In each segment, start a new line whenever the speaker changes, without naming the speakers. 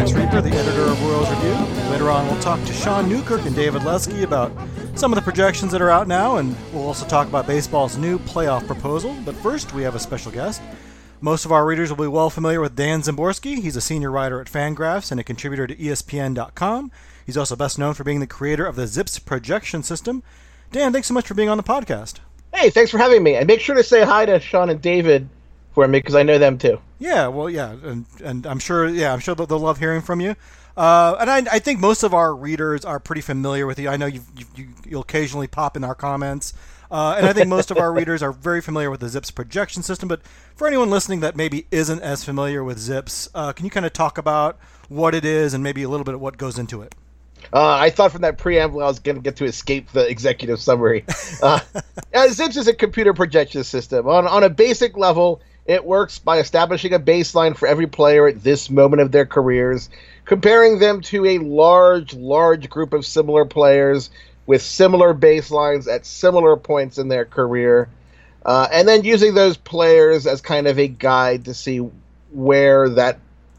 Max Rieper, the editor of Royals Review. Later on, we'll talk to Sean Newkirk and David Lesky about some of the projections that are out now, and we'll also talk about baseball's new playoff proposal. But first, we have a special guest. Most of our readers will be well familiar with Dan Szymborski. He's a senior writer at Fangraphs and a contributor to ESPN.com. He's also best known for being the creator of the Zips projection system. Dan, thanks so much for being on the podcast.
Hey, thanks for having me. And make sure to say hi to Sean and David for me because I know them too.
Yeah, well, yeah, and, and I'm sure, yeah, I'm sure they'll, they'll love hearing from you. Uh, and I, I, think most of our readers are pretty familiar with you. I know you. You'll occasionally pop in our comments, uh, and I think most of our readers are very familiar with the Zips projection system. But for anyone listening that maybe isn't as familiar with Zips, uh, can you kind of talk about what it is and maybe a little bit of what goes into it?
Uh, I thought from that preamble I was going to get to escape the executive summary. Uh, Zips is a computer projection system. On, on a basic level, it works by establishing a baseline for every player at this moment of their careers, comparing them to a large, large group of similar players with similar baselines at similar points in their career, uh, and then using those players as kind of a guide to see where that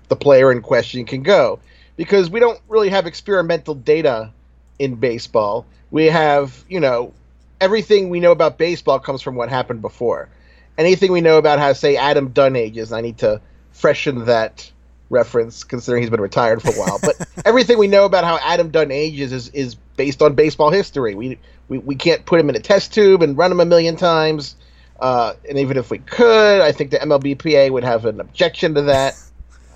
the player in question can go. Because we don't really have experimental data in baseball. We have, you know, everything we know about baseball comes from what happened before anything we know about how, say, Adam Dunn ages, I need to freshen that reference considering he's been retired for a while. But everything we know about how Adam Dunn ages is, is based on baseball history. We, we, we can't put him in a test tube and run him a million times. Uh, and even if we could, I think the MLBPA would have an objection to that.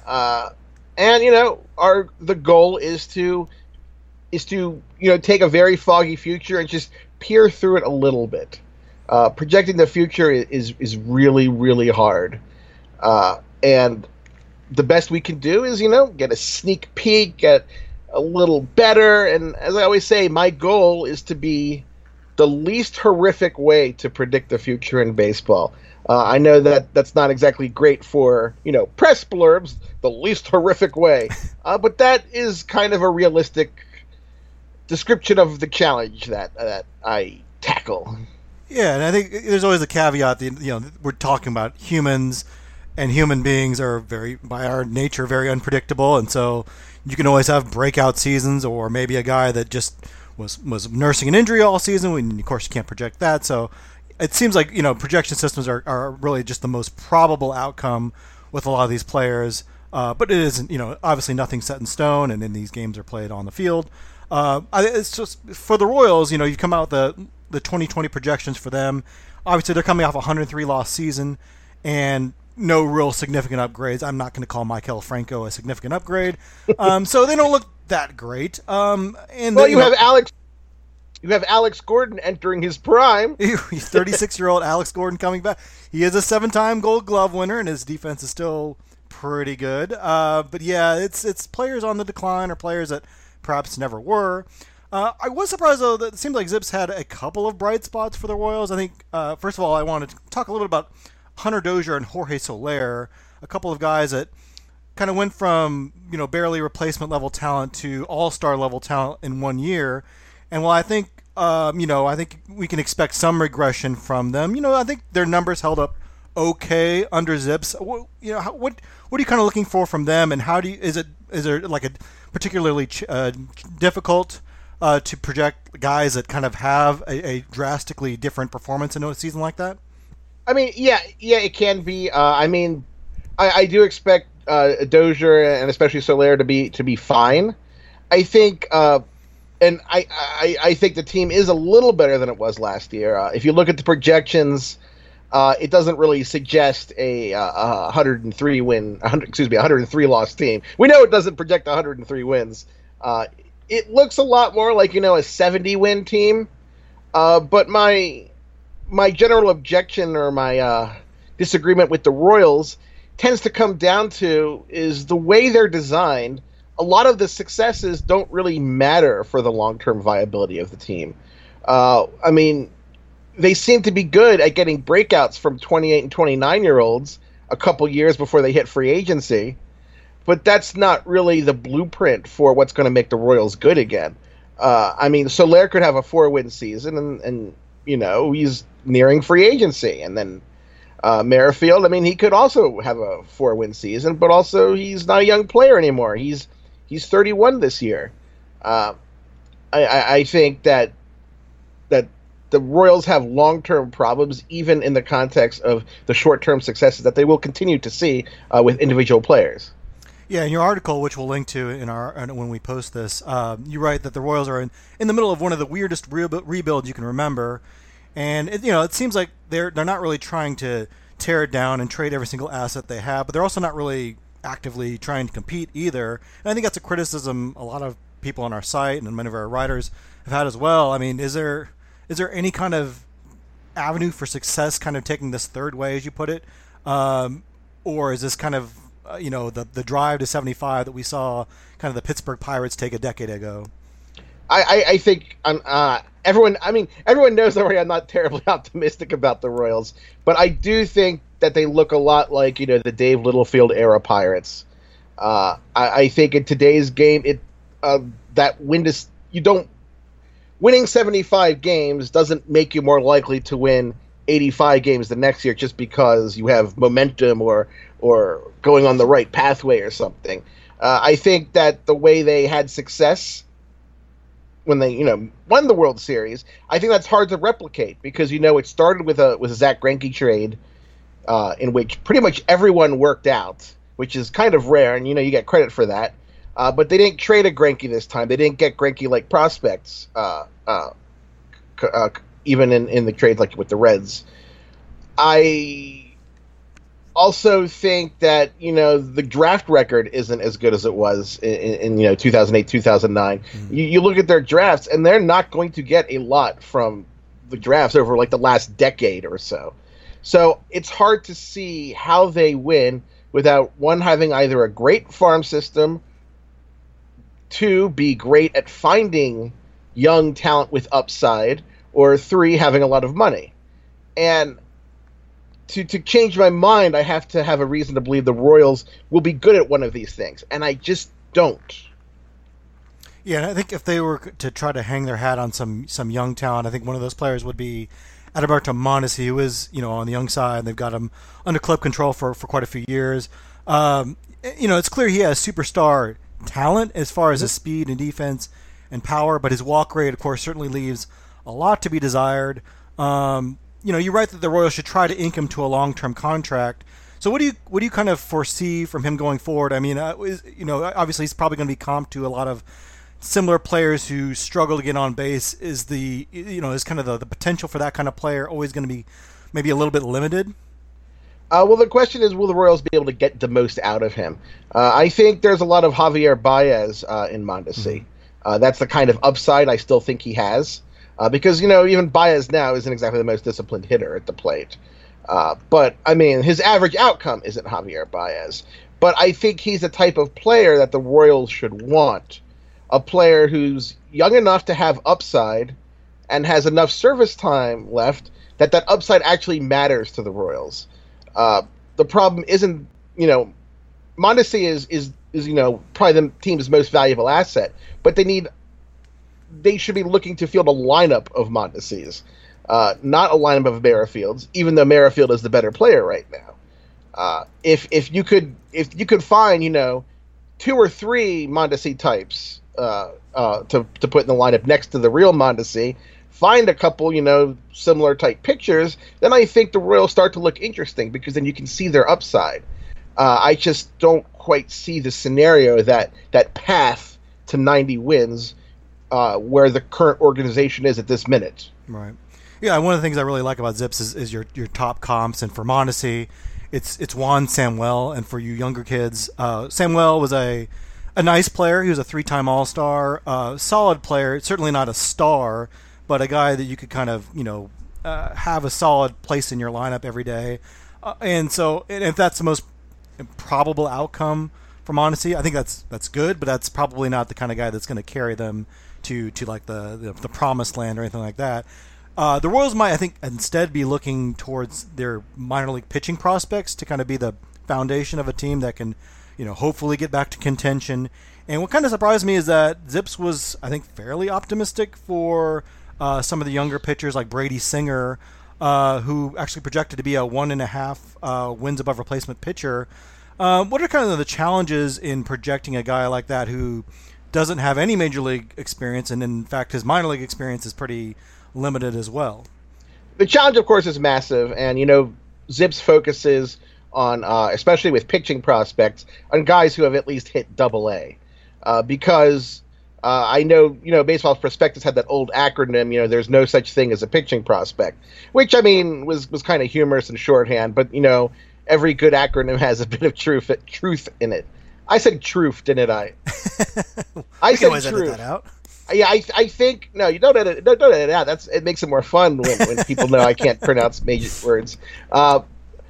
Uh, and you know, our the goal is to is to you know take a very foggy future and just peer through it a little bit uh, projecting the future is is really really hard, uh, and the best we can do is you know get a sneak peek, get a little better, and as I always say, my goal is to be the least horrific way to predict the future in baseball. Uh, I know that that's not exactly great for you know press blurbs, the least horrific way, uh, but that is kind of a realistic description of the challenge that that I tackle.
Yeah, and I think there's always a caveat. That, you know, we're talking about humans, and human beings are very, by our nature, very unpredictable, and so you can always have breakout seasons, or maybe a guy that just was was nursing an injury all season. And of course, you can't project that. So it seems like you know projection systems are, are really just the most probable outcome with a lot of these players. Uh, but it isn't, you know, obviously nothing set in stone, and then these games are played on the field. Uh, it's just for the Royals, you know, you come out the the 2020 projections for them. Obviously, they're coming off a 103 loss season and no real significant upgrades. I'm not going to call Maikel Franco a significant upgrade, um, so they don't look that great. Um, and
well, you, you know, have Alex. You have Alex Gordon entering his prime.
36 year old Alex Gordon coming back. He is a seven time Gold Glove winner, and his defense is still pretty good. Uh, but yeah, it's it's players on the decline or players that perhaps never were. Uh, I was surprised though that it seemed like Zips had a couple of bright spots for the Royals. I think uh, first of all, I wanted to talk a little bit about Hunter Dozier and Jorge Soler, a couple of guys that kind of went from you know barely replacement level talent to all star level talent in one year. And while I think um, you know I think we can expect some regression from them, you know I think their numbers held up okay under Zips. What, you know what what are you kind of looking for from them, and how do you is it is there like a particularly ch- uh, difficult uh, to project guys that kind of have a, a, drastically different performance in a season like that?
I mean, yeah, yeah, it can be. Uh, I mean, I, I do expect uh, Dozier and especially Soler to be to be fine. I think, uh, and I, I, I think the team is a little better than it was last year. Uh, if you look at the projections, uh, it doesn't really suggest a, uh, a 103 win, 100, excuse me, 103 loss team. We know it doesn't project 103 wins. It looks a lot more like you know a 70 win team. Uh, but my my general objection or my uh, disagreement with the Royals tends to come down to is the way they're designed. A lot of the successes don't really matter for the long term viability of the team. Uh, I mean, they seem to be good at getting breakouts from 28 and 29 year olds a couple years before they hit free agency but that's not really the blueprint for what's going to make the Royals good again. Uh, I mean, Soler could have a four win season, and, and, you know, he's nearing free agency. And then Uh, Merrifield, I mean, he could also have a four win season, but also he's not a young player anymore. He's he's 31 this year. Uh, I, I, I think that that the Royals have long term problems, even in the context of the short term successes that they will continue to see uh, with individual players.
Yeah, in your article, which we'll link to in our when we post this, uh, you write that the Royals are in, in the middle of one of the weirdest re- rebuilds you can remember, and it, you know it seems like they're they're not really trying to tear it down and trade every single asset they have, but they're also not really actively trying to compete either. And I think that's a criticism a lot of people on our site and many of our writers have had as well. I mean, is there is there any kind of avenue for success, kind of taking this third way, as you put it, um, or is this kind of uh, you know the the drive to 75 that we saw kind of the Pittsburgh Pirates take a decade ago?
I, I, I think um, uh, everyone. I mean, everyone knows already. I'm not terribly optimistic about the Royals, but I do think that they look a lot like you know the Dave Littlefield era Pirates. Uh, I, I, think in today's game, it uh, that win is you don't winning 75 games doesn't make you more likely to win 85 games the next year just because you have momentum or or going on the right pathway or something. Uh, I think that the way they had success when they you know won the World Series, I think that's hard to replicate because you know it started with a with a Zack Greinke trade uh, in which pretty much everyone worked out, which is kind of rare, and you know you get credit for that. Uh, but they didn't trade a Greinke this time. They didn't get Greinke like prospects, uh, uh, uh, even in, in the trades like with the Reds. I also think that you know the draft record isn't as good as it was in, in you know 2008 2009 mm-hmm. you, you look at their drafts and they're not going to get a lot from the drafts over like the last decade or so. So it's hard to see how they win without one having either a great farm system two be great at finding young talent with upside or three having a lot of money. And to to change my mind, I have to have a reason to believe the Royals will be good at one of these things, and I just don't.
Yeah, I think if they were to try to hang their hat on some some young talent, I think one of those players would be Adalberto Mondesi, who is you know on the young side. They've got him under club control for, for quite a few years. Um, you know, it's clear he has superstar talent as far as his mm-hmm. speed and defense and power, but his walk rate, of course, certainly leaves a lot to be desired. Um, you know, you write that the Royals should try to ink him to a long-term contract. So what do you what do you kind of foresee from him going forward? I mean, uh, is, you know, obviously he's probably going to be comped to a lot of similar players who struggle to get on base. Is the you know is kind of the, the potential for that kind of player always going to be maybe a little bit limited?
Uh, well, the question is, will the Royals be able to get the most out of him? Uh, I think there's a lot of Javier Baez uh, in Mondesi. Mm-hmm. Uh, that's the kind of upside I still think he has. Uh, because you know even Baez now isn't exactly the most disciplined hitter at the plate. Uh, but I mean, his average outcome isn't Javier Baez. But I think he's the type of player that the Royals should want. A player who's young enough to have upside and has enough service time left that that upside actually matters to the Royals. Uh, the problem isn't, you know, Mondesi is is is you know probably the team's most valuable asset, but they need they should be looking to field a lineup of Mondesis, uh, not a lineup of Merrifields, even though Merrifield is the better player right now. Uh, if if you could if you could find you know two or three Mondesi types uh, uh, to to put in the lineup next to the real Mondesi, find a couple you know similar type pictures, then I think the Royals start to look interesting because then you can see their upside. Uh, I just don't quite see the scenario that that path to 90 wins uh, where the current organization is at this minute.
Right. Yeah, one of the things I really like about Zips is, is your your top comps, and for Mondesi, it's it's Juan Samuel, and for you younger kids, uh, Samuel was a a nice player. He was a three-time All-Star, uh, solid player. Certainly not a star, but a guy that you could kind of you know uh, have a solid place in your lineup every day. Uh, and so, and if that's the most probable outcome from Mondesi, I think that's that's good, but that's probably not the kind of guy that's going to carry them to to like the the, the promised land or anything like that. Uh, the Royals might, I think, instead be looking towards their minor league pitching prospects to kind of be the foundation of a team that can, you know, hopefully get back to contention. And what kind of surprised me is that Zips was, I think, fairly optimistic for uh, some of the younger pitchers like Brady Singer. uh, who actually projected to be a one and a half uh, wins above replacement pitcher. Uh, what are kind of the challenges in projecting a guy like that who doesn't have any major league experience, and in fact, his minor league experience is pretty limited as well?
The challenge, of course, is massive, and you know, Zips focuses on, uh, especially with pitching prospects, on guys who have at least hit Double A, uh, because uh, I know, you know, baseball prospectus had that old acronym, you know, there's no such thing as a pitching prospect, which I mean was was kind of humorous and shorthand, but you know, every good acronym has a bit of truth truth in it. I said truth, didn't I?
I said truth.
Yeah, I, I think no, you don't edit don't, don't edit it out. That's it makes it more fun when, when people know I can't pronounce major words. Uh,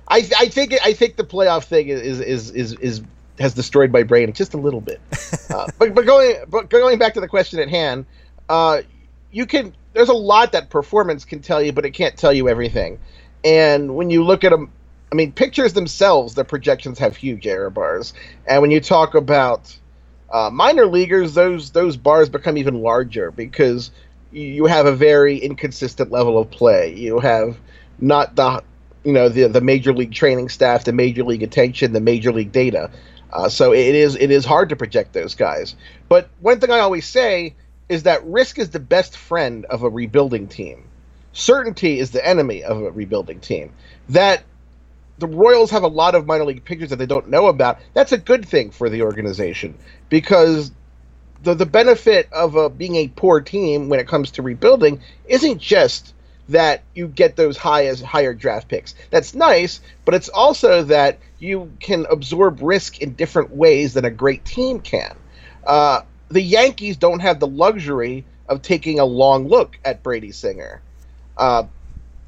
I I think I think the playoff thing is is is is has destroyed my brain just a little bit. Uh, but but going but going back to the question at hand, uh, you can there's a lot that performance can tell you, but it can't tell you everything. And when you look at them I mean, pictures themselves, the projections have huge error bars, and when you talk about uh, minor leaguers, those those bars become even larger because you have a very inconsistent level of play. You have not the you know the the major league training staff, the major league attention, the major league data. Uh, so it is it is hard to project those guys. But one thing I always say is that risk is the best friend of a rebuilding team. Certainty is the enemy of a rebuilding team. That the Royals have a lot of minor league pitchers that they don't know about. That's a good thing for the organization because the the benefit of uh, being a poor team when it comes to rebuilding isn't just that you get those high as higher draft picks. That's nice, but it's also that you can absorb risk in different ways than a great team can. Uh, the Yankees don't have the luxury of taking a long look at Brady Singer. Uh,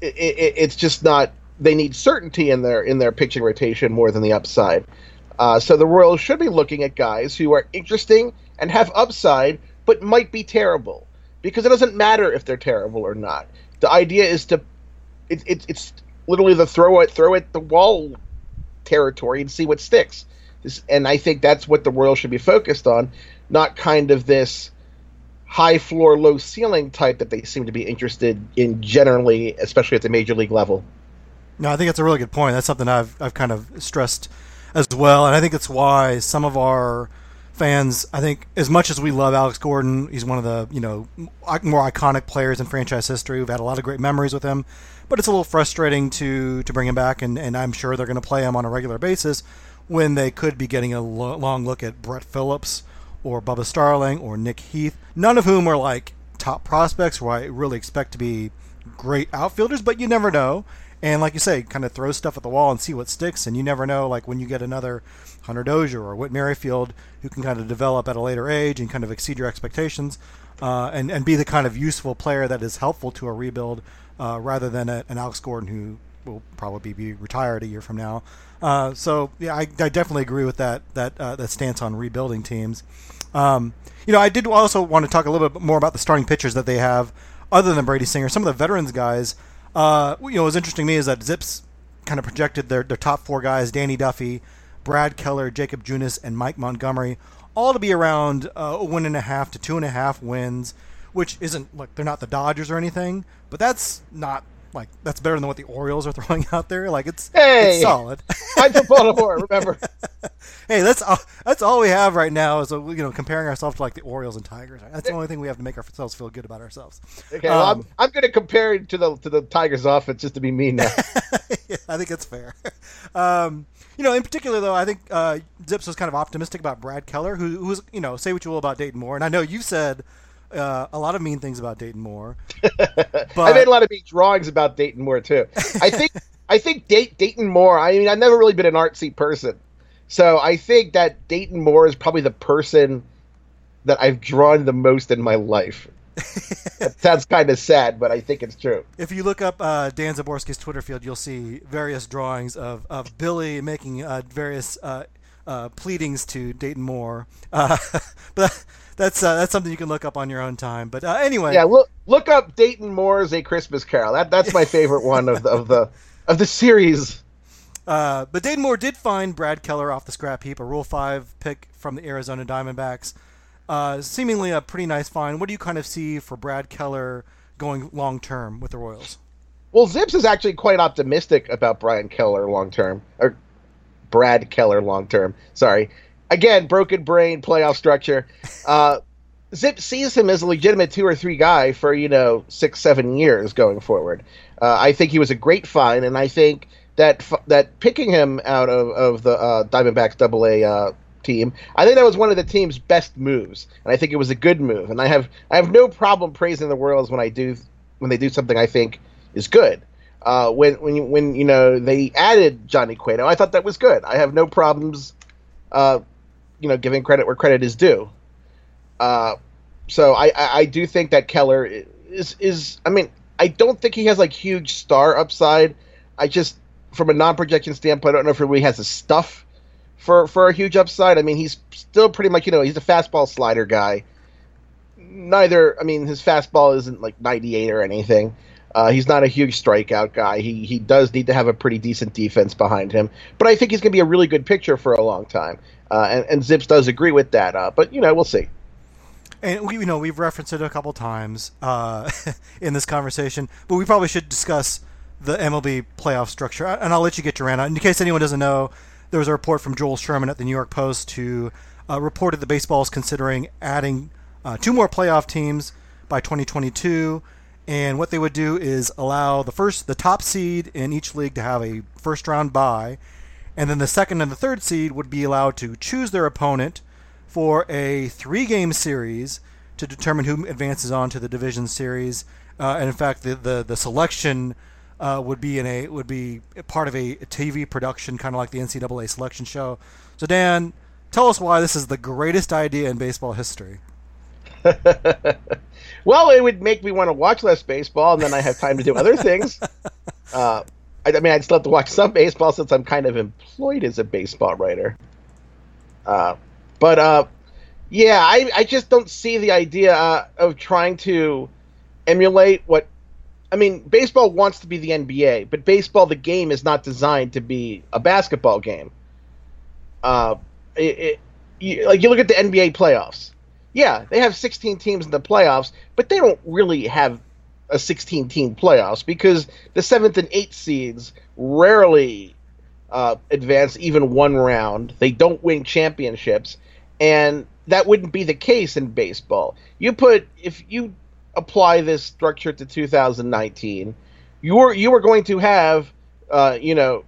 it, it, it's just not they need certainty in their in their pitching rotation more than the upside. Uh, so the Royals should be looking at guys who are interesting and have upside, but might be terrible because it doesn't matter if they're terrible or not. The idea is to it, it, it's literally the throw it throw it the wall territory and see what sticks. This, and I think that's what the Royals should be focused on, not kind of this high floor, low ceiling type that they seem to be interested in generally, especially at the major league level.
No, I think that's a really good point. That's something I've I've kind of stressed as well, and I think it's why some of our fans, I think, as much as we love Alex Gordon, he's one of the you know more iconic players in franchise history. We've had a lot of great memories with him, but it's a little frustrating to to bring him back, and, and I'm sure they're going to play him on a regular basis when they could be getting a lo- long look at Brett Phillips or Bubba Starling or Nick Heath, none of whom are like top prospects who I really expect to be great outfielders, but you never know and like you say, kind of throw stuff at the wall and see what sticks. And you never know, like when you get another Hunter Dozier or Whit Merrifield who can kind of develop at a later age and kind of exceed your expectations, uh, and and be the kind of useful player that is helpful to a rebuild, uh, rather than a, an Alex Gordon who will probably be retired a year from now. Uh, so yeah, I, I, definitely agree with that that uh, that stance on rebuilding teams. Um, you know, I did also want to talk a little bit more about the starting pitchers that they have, other than Brady Singer. Some of the veterans guys. Uh, you know, what's interesting to me is that Zips kind of projected their, their top four guys, Danny Duffy, Brad Keller, Jakob Junis, and Mike Montgomery, all to be around uh, one and a half to two and a half wins, which isn't like they're not the Dodgers or anything, but that's not like that's better than what the Orioles are throwing out there. Like it's hey, it's solid.
I'm from Baltimore. Remember?
hey, that's all, that's all we have right now is a, uh, you know comparing ourselves to like the Orioles and Tigers. That's the only thing we have to make ourselves feel good about ourselves.
Okay, um, well, I'm, I'm going to compare it to the to the Tigers offense just to be mean now.
yeah, I think it's fair. Um, you know, in particular though, I think uh, Zips was kind of optimistic about Brad Keller, who, who was you know say what you will about Dayton Moore, and I know you said uh, a lot of mean things about Dayton Moore.
but... I made a lot of mean drawings about Dayton Moore too. I think I think Dayton Moore. I mean, I've never really been an artsy person, so I think that Dayton Moore is probably the person that I've drawn the most in my life. that sounds kind of sad, but I think it's true.
If you look up uh, Dan Szymborski's Twitter field, you'll see various drawings of, of Billy making uh, various uh, uh pleadings to Dayton Moore. Uh, but that's uh, that's something you can look up on your own time. But anyway,
yeah, look look up Dayton Moore's A Christmas Carol. That that's my favorite one of the, of the of the series.
Uh, but Dayton Moore did find Brad Keller off the scrap heap, a Rule Five pick from the Arizona Diamondbacks. Uh, seemingly a pretty nice find. What do you kind of see for Brad Keller going long term with the Royals?
Well, Zips is actually quite optimistic about Brian Keller long term, or Brad Keller long term. Sorry. Again, broken brain playoff structure. Uh, Zip sees him as a legitimate two or three guy for you know six seven years going forward. Uh, I think he was a great find, and I think that that picking him out of, of the uh, Diamondbacks Double A uh, team, I think that was one of the team's best moves, and I think it was a good move. And I have I have no problem praising the Royals when I do when they do something I think is good. Uh, when when when you know they added Johnny Cueto, I thought that was good. I have no problems, uh, you know, giving credit where credit is due. Uh, so I, I, I do think that Keller is is I mean I don't think he has like huge star upside. I just from a non-projection standpoint, I don't know if he really has the stuff for for a huge upside. I mean, he's still pretty much you know he's a fastball slider guy. Neither I mean his fastball isn't like 98 or anything. Uh, he's not a huge strikeout guy. He he does need to have a pretty decent defense behind him, but I think he's going to be a really good pitcher for a long time. Uh, and, and Zips does agree with that. Uh, but you know, we'll see
and we you know we've referenced it a couple times uh, in this conversation, but we probably should discuss the MLB playoff structure. And I'll let you get your rant. In case anyone doesn't know, there was a report from Joel Sherman at the New York Post who uh, reported that baseball is considering adding uh, two more playoff teams by 2022. And what they would do is allow the first, the top seed in each league to have a first round bye, and then the second and the third seed would be allowed to choose their opponent for a three game series to determine who advances on to the division series. Uh, and in fact, the, the, the selection uh, would be in a would be part of a TV production, kind of like the NCAA selection show. So, Dan, tell us why this is the greatest idea in baseball history.
well, it would make me want to watch less baseball, and then I have time to do other things. Uh, I, I, mean, I'd still have to watch some baseball since I'm kind of employed as a baseball writer. Uh, but uh, yeah, I, I just don't see the idea uh, of trying to emulate what. I mean, baseball wants to be the NBA, but baseball, the game, is not designed to be a basketball game. Uh, it, it you, like you look at the NBA playoffs. Yeah, they have 16 teams in the playoffs, but they don't really have a 16 team playoffs because the seventh and eighth seeds rarely uh, advance even one round. They don't win championships, and that wouldn't be the case in baseball. You put if you apply this structure to 2019, you're you are going to have uh, you know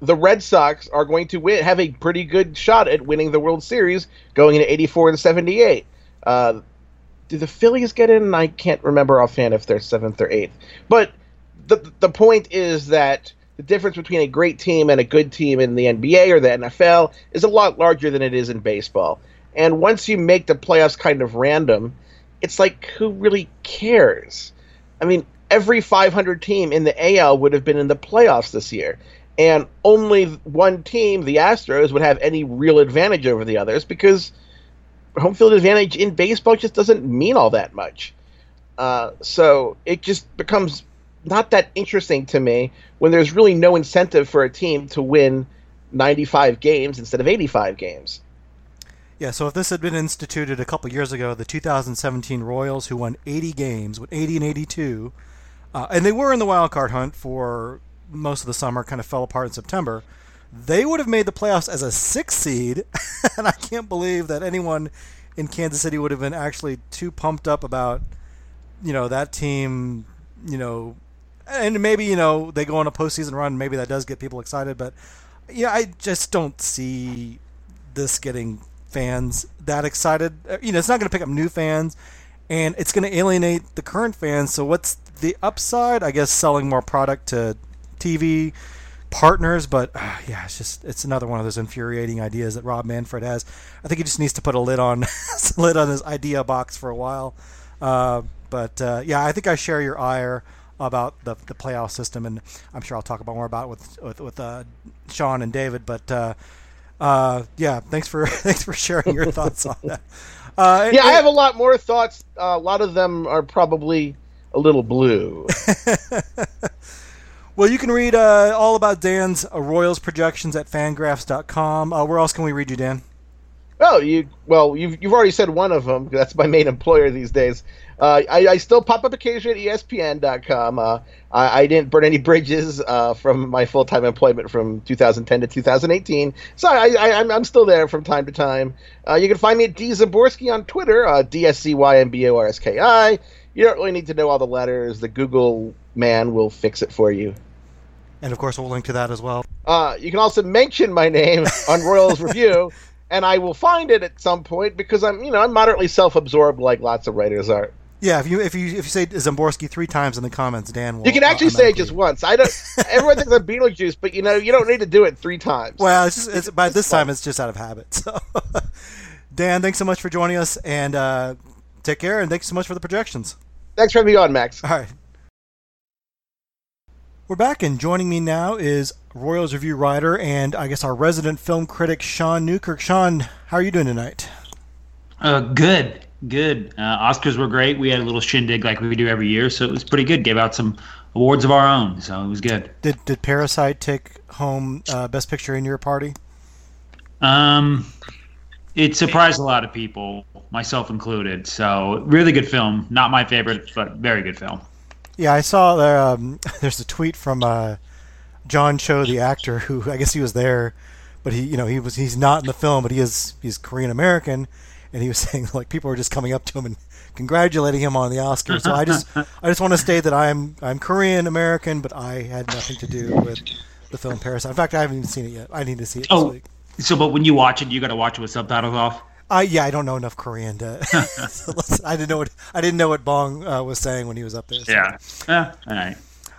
the Red Sox are going to win have a pretty good shot at winning the World Series going into 84 and 78. Uh, do the Phillies get in? I can't remember offhand if they're seventh or eighth. But the the point is that the difference between a great team and a good team in the NBA or the NFL is a lot larger than it is in baseball. And once you make the playoffs kind of random, it's like who really cares? I mean, every 500 team in the AL would have been in the playoffs this year, and only one team, the Astros, would have any real advantage over the others because home field advantage in baseball just doesn't mean all that much. Uh, so it just becomes not that interesting to me when there's really no incentive for a team to win 95 games instead of 85 games.
Yeah, so if this had been instituted a couple years ago, the 2017 Royals, who won 80 games, with 80 and 82, uh, and they were in the wild card hunt for most of the summer, kind of fell apart in September. They would have made the playoffs as a six seed, and I can't believe that anyone in Kansas City would have been actually too pumped up about, you know, that team, you know, and maybe you know they go on a postseason run. Maybe that does get people excited, but yeah, I just don't see this getting fans that excited. Uh, you know, it's not going to pick up new fans, and it's going to alienate the current fans. So what's the upside? I guess selling more product to TV partners, but uh, yeah, it's just it's another one of those infuriating ideas that Rob Manfred has. I think he just needs to put a lid on lid on his idea box for a while. Uh, but uh, yeah, I think I share your ire about the, the playoff system, and I'm sure I'll talk about more about it with with, with uh, Sean and David. But uh, uh, yeah, thanks for thanks for sharing your thoughts on that.
Uh, yeah, I have a lot more thoughts. Uh, a lot of them are probably a little blue.
well, you can read uh, all about Dan's Royals projections at Fangraphs.com. where else can we read you, Dan?
Oh, you well, you've you've already said one of them. That's my main employer these days. Uh, I, I still pop up occasionally at ESPN.com. Uh, I, I didn't burn any bridges uh, from my full time employment from 2010 to 2018, so I, I'm still there from time to time. Uh, you can find me at D Szymborski on Twitter, uh, D S C Y M B O R S K I. You don't really need to know all the letters. The Google man will fix it for you.
And of course, we'll link to that as well.
Uh, you can also mention my name on Royals Review, and I will find it at some point because I'm, you know, I'm moderately self-absorbed like lots of writers are.
Yeah, if you if you if you say Szymborski three times in the comments, Dan will.
You can actually say it just once. I don't. everyone thinks I'm Beetlejuice, but you know you don't need to do it three times.
Well, it's just it's, by this time it's just out of habit. So, Dan, thanks so much for joining us, and uh, take care, and thanks so much for the projections.
Thanks for having me on, Max.
All right. We're back, and joining me now is Royals Review writer and I guess our resident film critic, Sean Newkirk. Sean, how are you doing tonight?
Uh, good, good. Uh, Oscars were great. We had a little shindig like we do every year, so it was pretty good. Gave out some awards of our own, so it was good.
Did Did Parasite take home uh, Best Picture in your party?
Um, it surprised a lot of people, myself included. So really good film. Not my favorite, but very good film.
Yeah, I saw there. Um, there's a tweet from uh, John Cho, the actor, who I guess he was there, but he, you know, he was he's not in the film, but he is he's Korean American, and he was saying like people are just coming up to him and congratulating him on the Oscar. So I just I just want to state that I'm I'm Korean American, but I had nothing to do with the film Parasite. In fact, I haven't even seen it yet. I need to see it this
oh,
week.
So, but when you watch it, you got to watch it with subtitles off.
Uh, yeah, I don't know enough Korean to. so I didn't know what I didn't know what Bong uh, was saying when he was up there.
So. Yeah. Yeah. All right.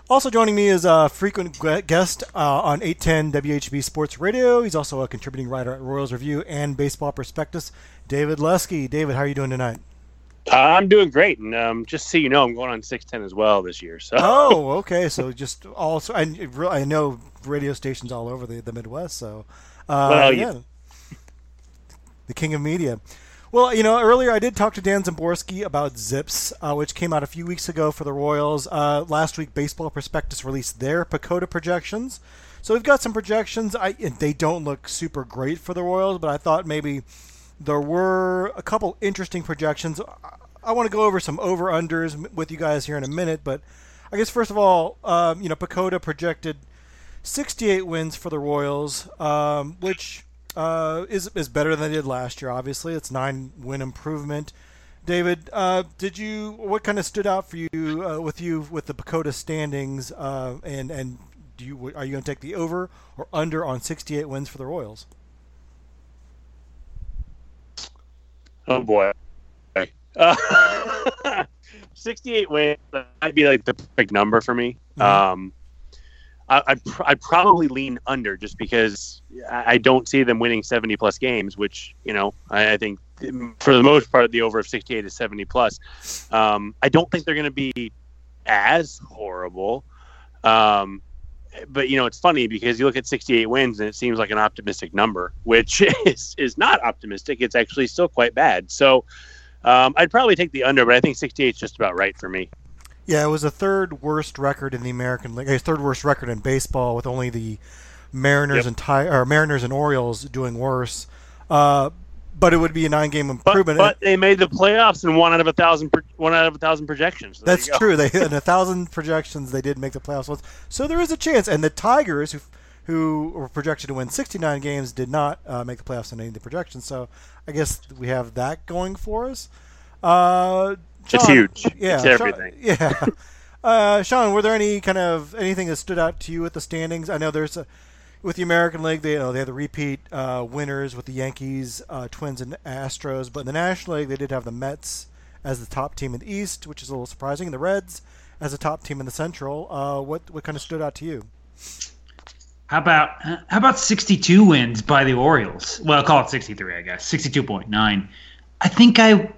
Also joining me is a frequent guest uh, on 810 WHB Sports Radio. He's also a contributing writer at Royals Review and Baseball Prospectus. David Lesky. David, how are you doing tonight?
Uh, I'm doing great, and um, just so you know, I'm going on 610 as well this year. So.
Oh, okay. So just also, I, I know radio stations all over the, the Midwest. So, uh, well, yeah. The king of media. Well, you know, earlier I did talk to Dan Szymborski about Zips, uh, which came out a few weeks ago for the Royals. Uh, last week, Baseball Prospectus released their PECOTA projections. So we've got some projections. I they don't look super great for the Royals, but I thought maybe there were a couple interesting projections. I want to go over some over unders with you guys here in a minute, but I guess first of all, um, you know, PECOTA projected 68 wins for the Royals, um, which uh, is is better than they did last year. Obviously, it's nine win improvement. David, uh, did you what kind of stood out for you uh, with you with the PECOTA standings? Uh, and and do you are you going to take the over or under on 68 wins for the Royals?
Oh boy, uh, 68 wins might be like the perfect number for me. Mm-hmm. Um, I, I, pr- I probably lean under just because I, don't see them winning 70 plus games, which, you know, I, I think for the most part, the over of 68 is 70 plus. Um, I don't think they're going to be as horrible. Um, but you know it's funny because you look at 68 wins and it seems like an optimistic number which is is not optimistic it's actually still quite bad so um, i'd probably take the under but i think 68 is just about right for me
yeah, it was the third worst record in the American League. Third worst record in baseball, with only the Mariners yep. and Ty- or Mariners and Orioles doing worse. Uh, but it would be a nine-game improvement.
But, but, they made the playoffs and one out of a thousand, one out of a thousand projections.
So that's true. They in a thousand projections, they did make the playoffs once, so there is a chance. And the Tigers, who who were projected to win 69 games, did not uh, make the playoffs in any of the projections. So I guess we have that going for us. Uh,
Sean, it's huge. Yeah, it's everything.
Sean, yeah. Uh, Sean, were there any kind of anything that stood out to you with the standings? I know there's a with the American League, they you know, they had the repeat uh, winners with the Yankees, uh, Twins, and Astros. But in the National League, they did have the Mets as the top team in the East, which is a little surprising. And the Reds as the top team in the Central. Uh, what what kind of stood out to you?
How about how about 62 wins by the Orioles? Well, I'll call it 63, I guess. 62.9. I think I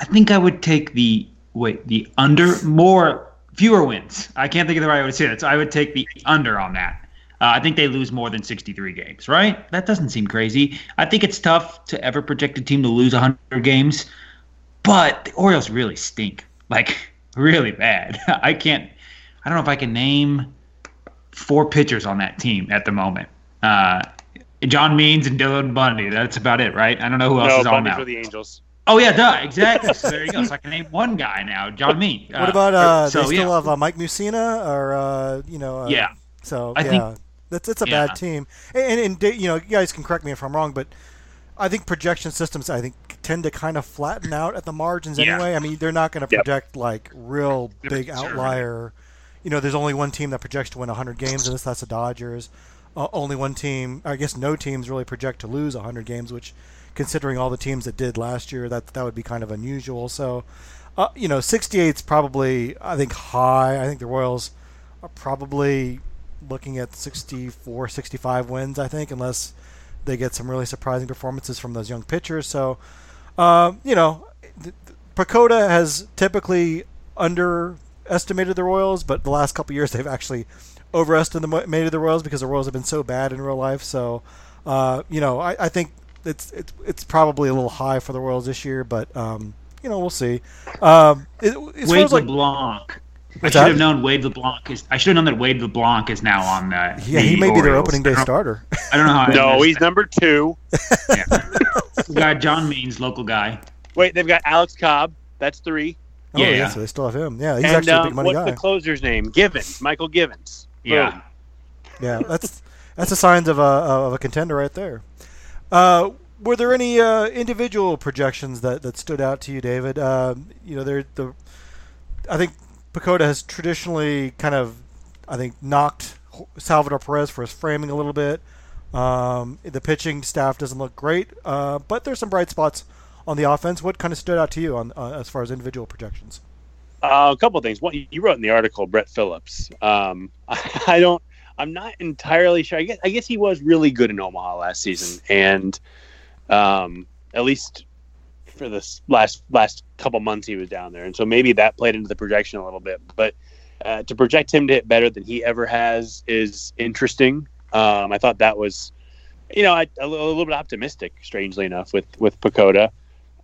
I think I would take the wait the under more fewer wins. I can't think of the right way to say that. So I would take the under on that. Uh, I think they lose more than 63 games, right? That doesn't seem crazy. I think it's tough to ever project a team to lose 100 games, but the Orioles really stink. Like, really bad. I can't, I don't know if I can name four pitchers on that team at the moment. Uh, John Means and Dylan Bundy. That's about it, right? I don't know who else
no,
is on
Bundy
now.
for the Angels.
Oh yeah, duh, exactly. so there you go. So I can name one guy now, John Means.
What about uh?
so,
they still
yeah.
have uh, Mike Mussina or uh, you know? Uh,
Yeah.
So
I
yeah,
think-
that's it's a
yeah.
bad team. And, and, and you know, you guys can correct me if I'm wrong, but I think projection systems I think tend to kind of flatten out at the margins anyway. I mean, they're not going to
Yep.
project like real big outlier. You know, there's only one team that projects to win 100 games, and this that's the Dodgers. Uh, only one team, I guess, no teams really project to lose 100 games, which, considering all the teams that did last year, that that would be kind of unusual. So, uh, you know, 68 is probably I think high. I think the Royals are probably looking at 64, 65 wins. I think unless they get some really surprising performances from those young pitchers. So, uh, you know, PECOTA has typically underestimated the Royals, but the last couple years they've actually overestimated the Royals because the Royals have been so bad in real life. So, uh, you know, I, I think it's it's it's probably a little high for the Royals this year, but um, you know, we'll see. Um, it, as
Wade
as, like,
LeBlanc. I should
that?
have known Wade LeBlanc is. I should have known that Wade LeBlanc is now on the.
yeah,
the
he may be their opening day
I
starter.
I don't know how. I
No, he's
that.
number two.
Yeah. we got John Means, local guy.
Wait, they've got Alex Cobb. That's three.
Oh,
Yeah,
yeah,
yeah.
so they still have him. Yeah, he's
and
actually a
um,
big money
what's
guy.
the closer's name? Givens. Mychal Givens.
Yeah.
Boom.
Yeah, that's that's the signs of a of a contender right there. Uh, were there any uh, individual projections that, that stood out to you, David? Uh, you know, there the I think PECOTA has traditionally kind of I think knocked Salvador Perez for his framing a little bit. Um, the pitching staff doesn't look great, uh, but there's some bright spots on the offense. What kind of stood out to you on uh, as far as individual projections?
Uh, a couple of things. One, you wrote in the article, Brett Phillips. Um, I don't. I'm not entirely sure. I guess, I guess he was really good in Omaha last season, and um, at least for this last last couple months he was down there, and so maybe that played into the projection a little bit. But uh, to project him to hit better than he ever has is interesting. Um, I thought that was, you know, I, a, little, a little bit optimistic, strangely enough, with with PECOTA.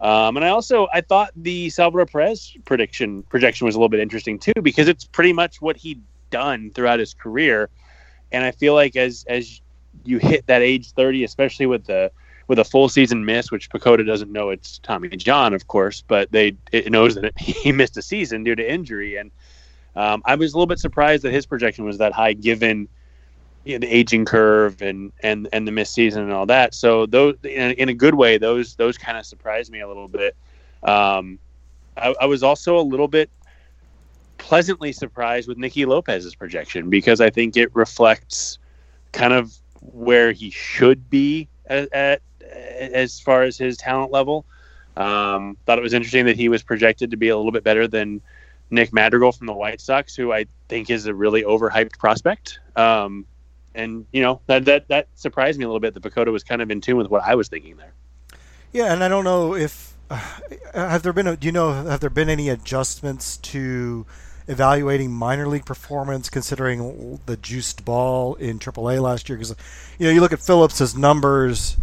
Um, and I also I thought the Salvador Perez prediction projection was a little bit interesting too because it's pretty much what he'd done throughout his career, and I feel like as as you hit that age thirty, especially with the with a full season miss, which PECOTA doesn't know it's Tommy John, of course, but they it knows that it, he missed a season due to injury, and um, I was a little bit surprised that his projection was that high given you know, the aging curve and and and the missed season and all that. So those in a, in a good way, those those kind of surprised me a little bit. Um, I, I was also a little bit pleasantly surprised with Nicky Lopez's projection because I think it reflects kind of where he should be at, at as far as his talent level. Um, thought it was interesting that he was projected to be a little bit better than Nick Madrigal from the White Sox, who I think is a really overhyped prospect. Um, and you know that that that surprised me a little bit. That PECOTA was kind of in tune with what I was thinking there.
Yeah, and I don't know if uh, have there been a, do you know have there been any adjustments to evaluating minor league performance considering the juiced ball in AAA last year because you know you look at Phillips's numbers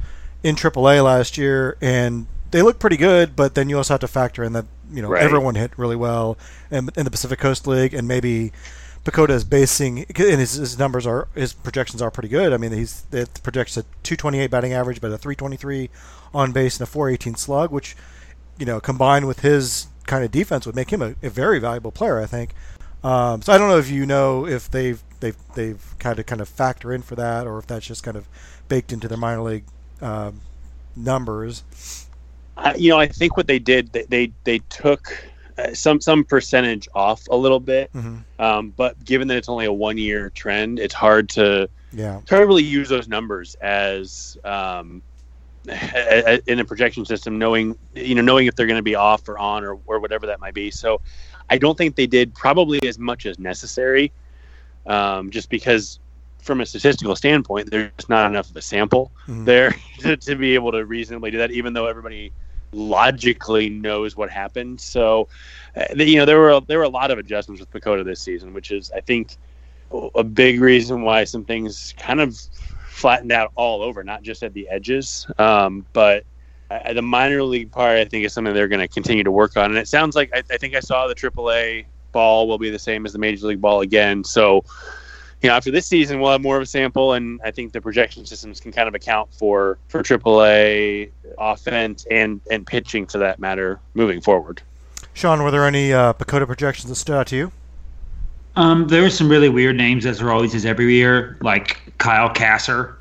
in AAA last year and they look pretty good, but then you also have to factor in that you know
Right.
everyone hit really well in, in the Pacific Coast League and maybe PECOTA is basing and his, his numbers are his projections are pretty good. I mean, he's it projects a 228 batting average, but a 323 on base and a 418 slug, which you know combined with his kind of defense would make him a, a very valuable player. I think. Um, so I don't know if you know if they've they've they've kind of kind of factor in for that, or if that's just kind of baked into their minor league um, numbers.
I, you know, I think what they did, they they, they took uh, some some percentage off a little bit,
hmm
um, but given that it's only a one year trend, it's hard to
Yeah.
it's hard to really use those numbers as um, in a projection system, knowing you know knowing if they're going to be off or on or or whatever that might be. So, I don't think they did probably as much as necessary, um, just because from a statistical standpoint, there's not enough of a sample
Mhm.
there to, to be able to reasonably do that, even though everybody logically knows what happened. So, uh, you know, there were there were a lot of adjustments with PECOTA this season, which is I think a big reason why some things kind of flattened out all over, not just at the edges, um, but uh, the minor league part I think is something they're going to continue to work on. And it sounds like I, I think I saw the AAA ball will be the same as the major league ball again. So you know, after this season, we'll have more of a sample, and I think the projection systems can kind of account for for AAA offense and and pitching for that matter moving forward.
Sean, were there any uh, projections that stood out to you?
Um, there were some really weird names, as there always is every year, like Kyle Kasser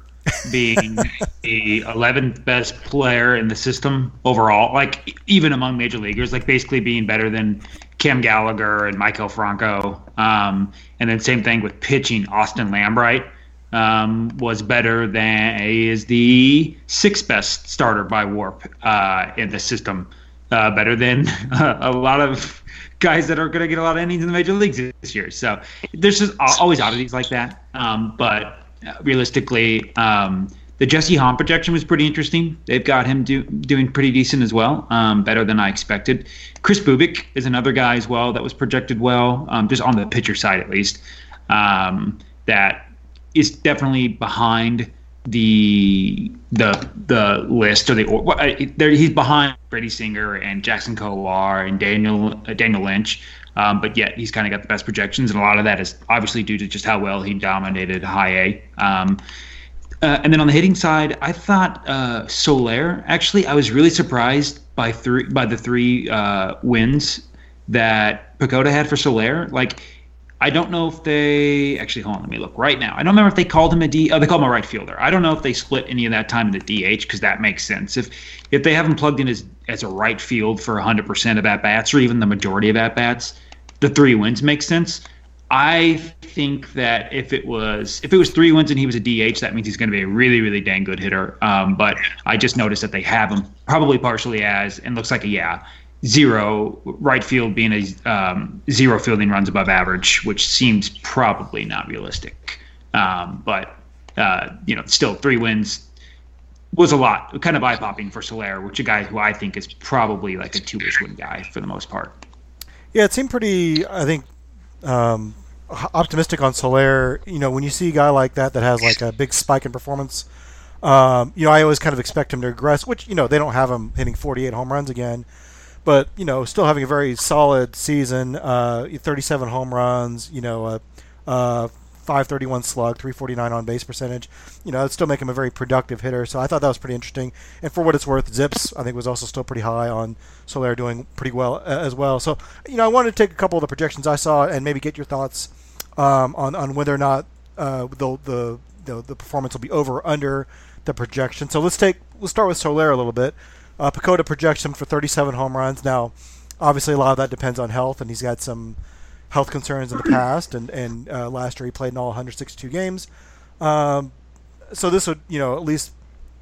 being the 11th best player in the system overall, like even among major leaguers, like basically being better than Cam Gallagher and Maikel Franco. Um, and then same thing with pitching. Austin Lambright um, was better than he is the sixth best starter by WARP uh, in the system. Uh, better than a lot of guys that are going to get a lot of innings in the major leagues this year. So there's just always oddities like that. Um, but realistically, um, the Jesse Hahn projection was pretty interesting. They've got him do, doing pretty decent as well, um, better than I expected. Kris Bubic is another guy as well that was projected well, um, just on the pitcher side at least. Um, that is definitely behind the the the list or the or, he's behind Brady Singer and Jackson Kowar and Daniel uh, Daniel Lynch. Um, but yet he's kind of got the best projections, and a lot of that is obviously due to just how well he dominated high A. Um, uh, and then on the hitting side, I thought uh, Soler. Actually, I was really surprised by three by the three uh, wins that PECOTA had for Soler. Like, I don't know if they actually hold on. Let me look right now. I don't remember if they called him a D. Oh, they called him a right fielder. I don't know if they split any of that time in the DH because that makes sense. If if they have him plugged in as as a right field for 100% of at bats or even the majority of at bats, the three wins make sense. I think that if it was if it was three wins and he was a DH, that means he's going to be a really really dang good hitter. Um, but I just noticed that they have him probably partially as and looks like a yeah zero right field being a um, zero fielding runs above average, which seems probably not realistic. Um, but uh, you know, still three wins was a lot, kind of eye popping for Soler, which a guy who I think is probably like a two ish win guy for the most part.
Yeah, it seemed pretty. I think um, optimistic on Soler. You know, when you see a guy like that that has like a big spike in performance, um, you know, I always kind of expect him to regress. Which you know they don't have him hitting 48 home runs again, but you know, still having a very solid season. Uh, 37 home runs. You know, uh, uh, 531 slug, 349 on base percentage. You know, it still make him a very productive hitter. So I thought that was pretty interesting. And for what it's worth, ZiPS I think was also still pretty high on Soler doing pretty well uh, as well. So you know, I wanted to take a couple of the projections I saw and maybe get your thoughts um, on on whether or not uh, the, the the the performance will be over or under the projection. So let's take let's start with Soler a little bit. Uh, PECOTA projects him for 37 home runs. Now, obviously, a lot of that depends on health, and he's got some health concerns in the past, and and uh, last year he played in all 162 games. Um, so this would you know at least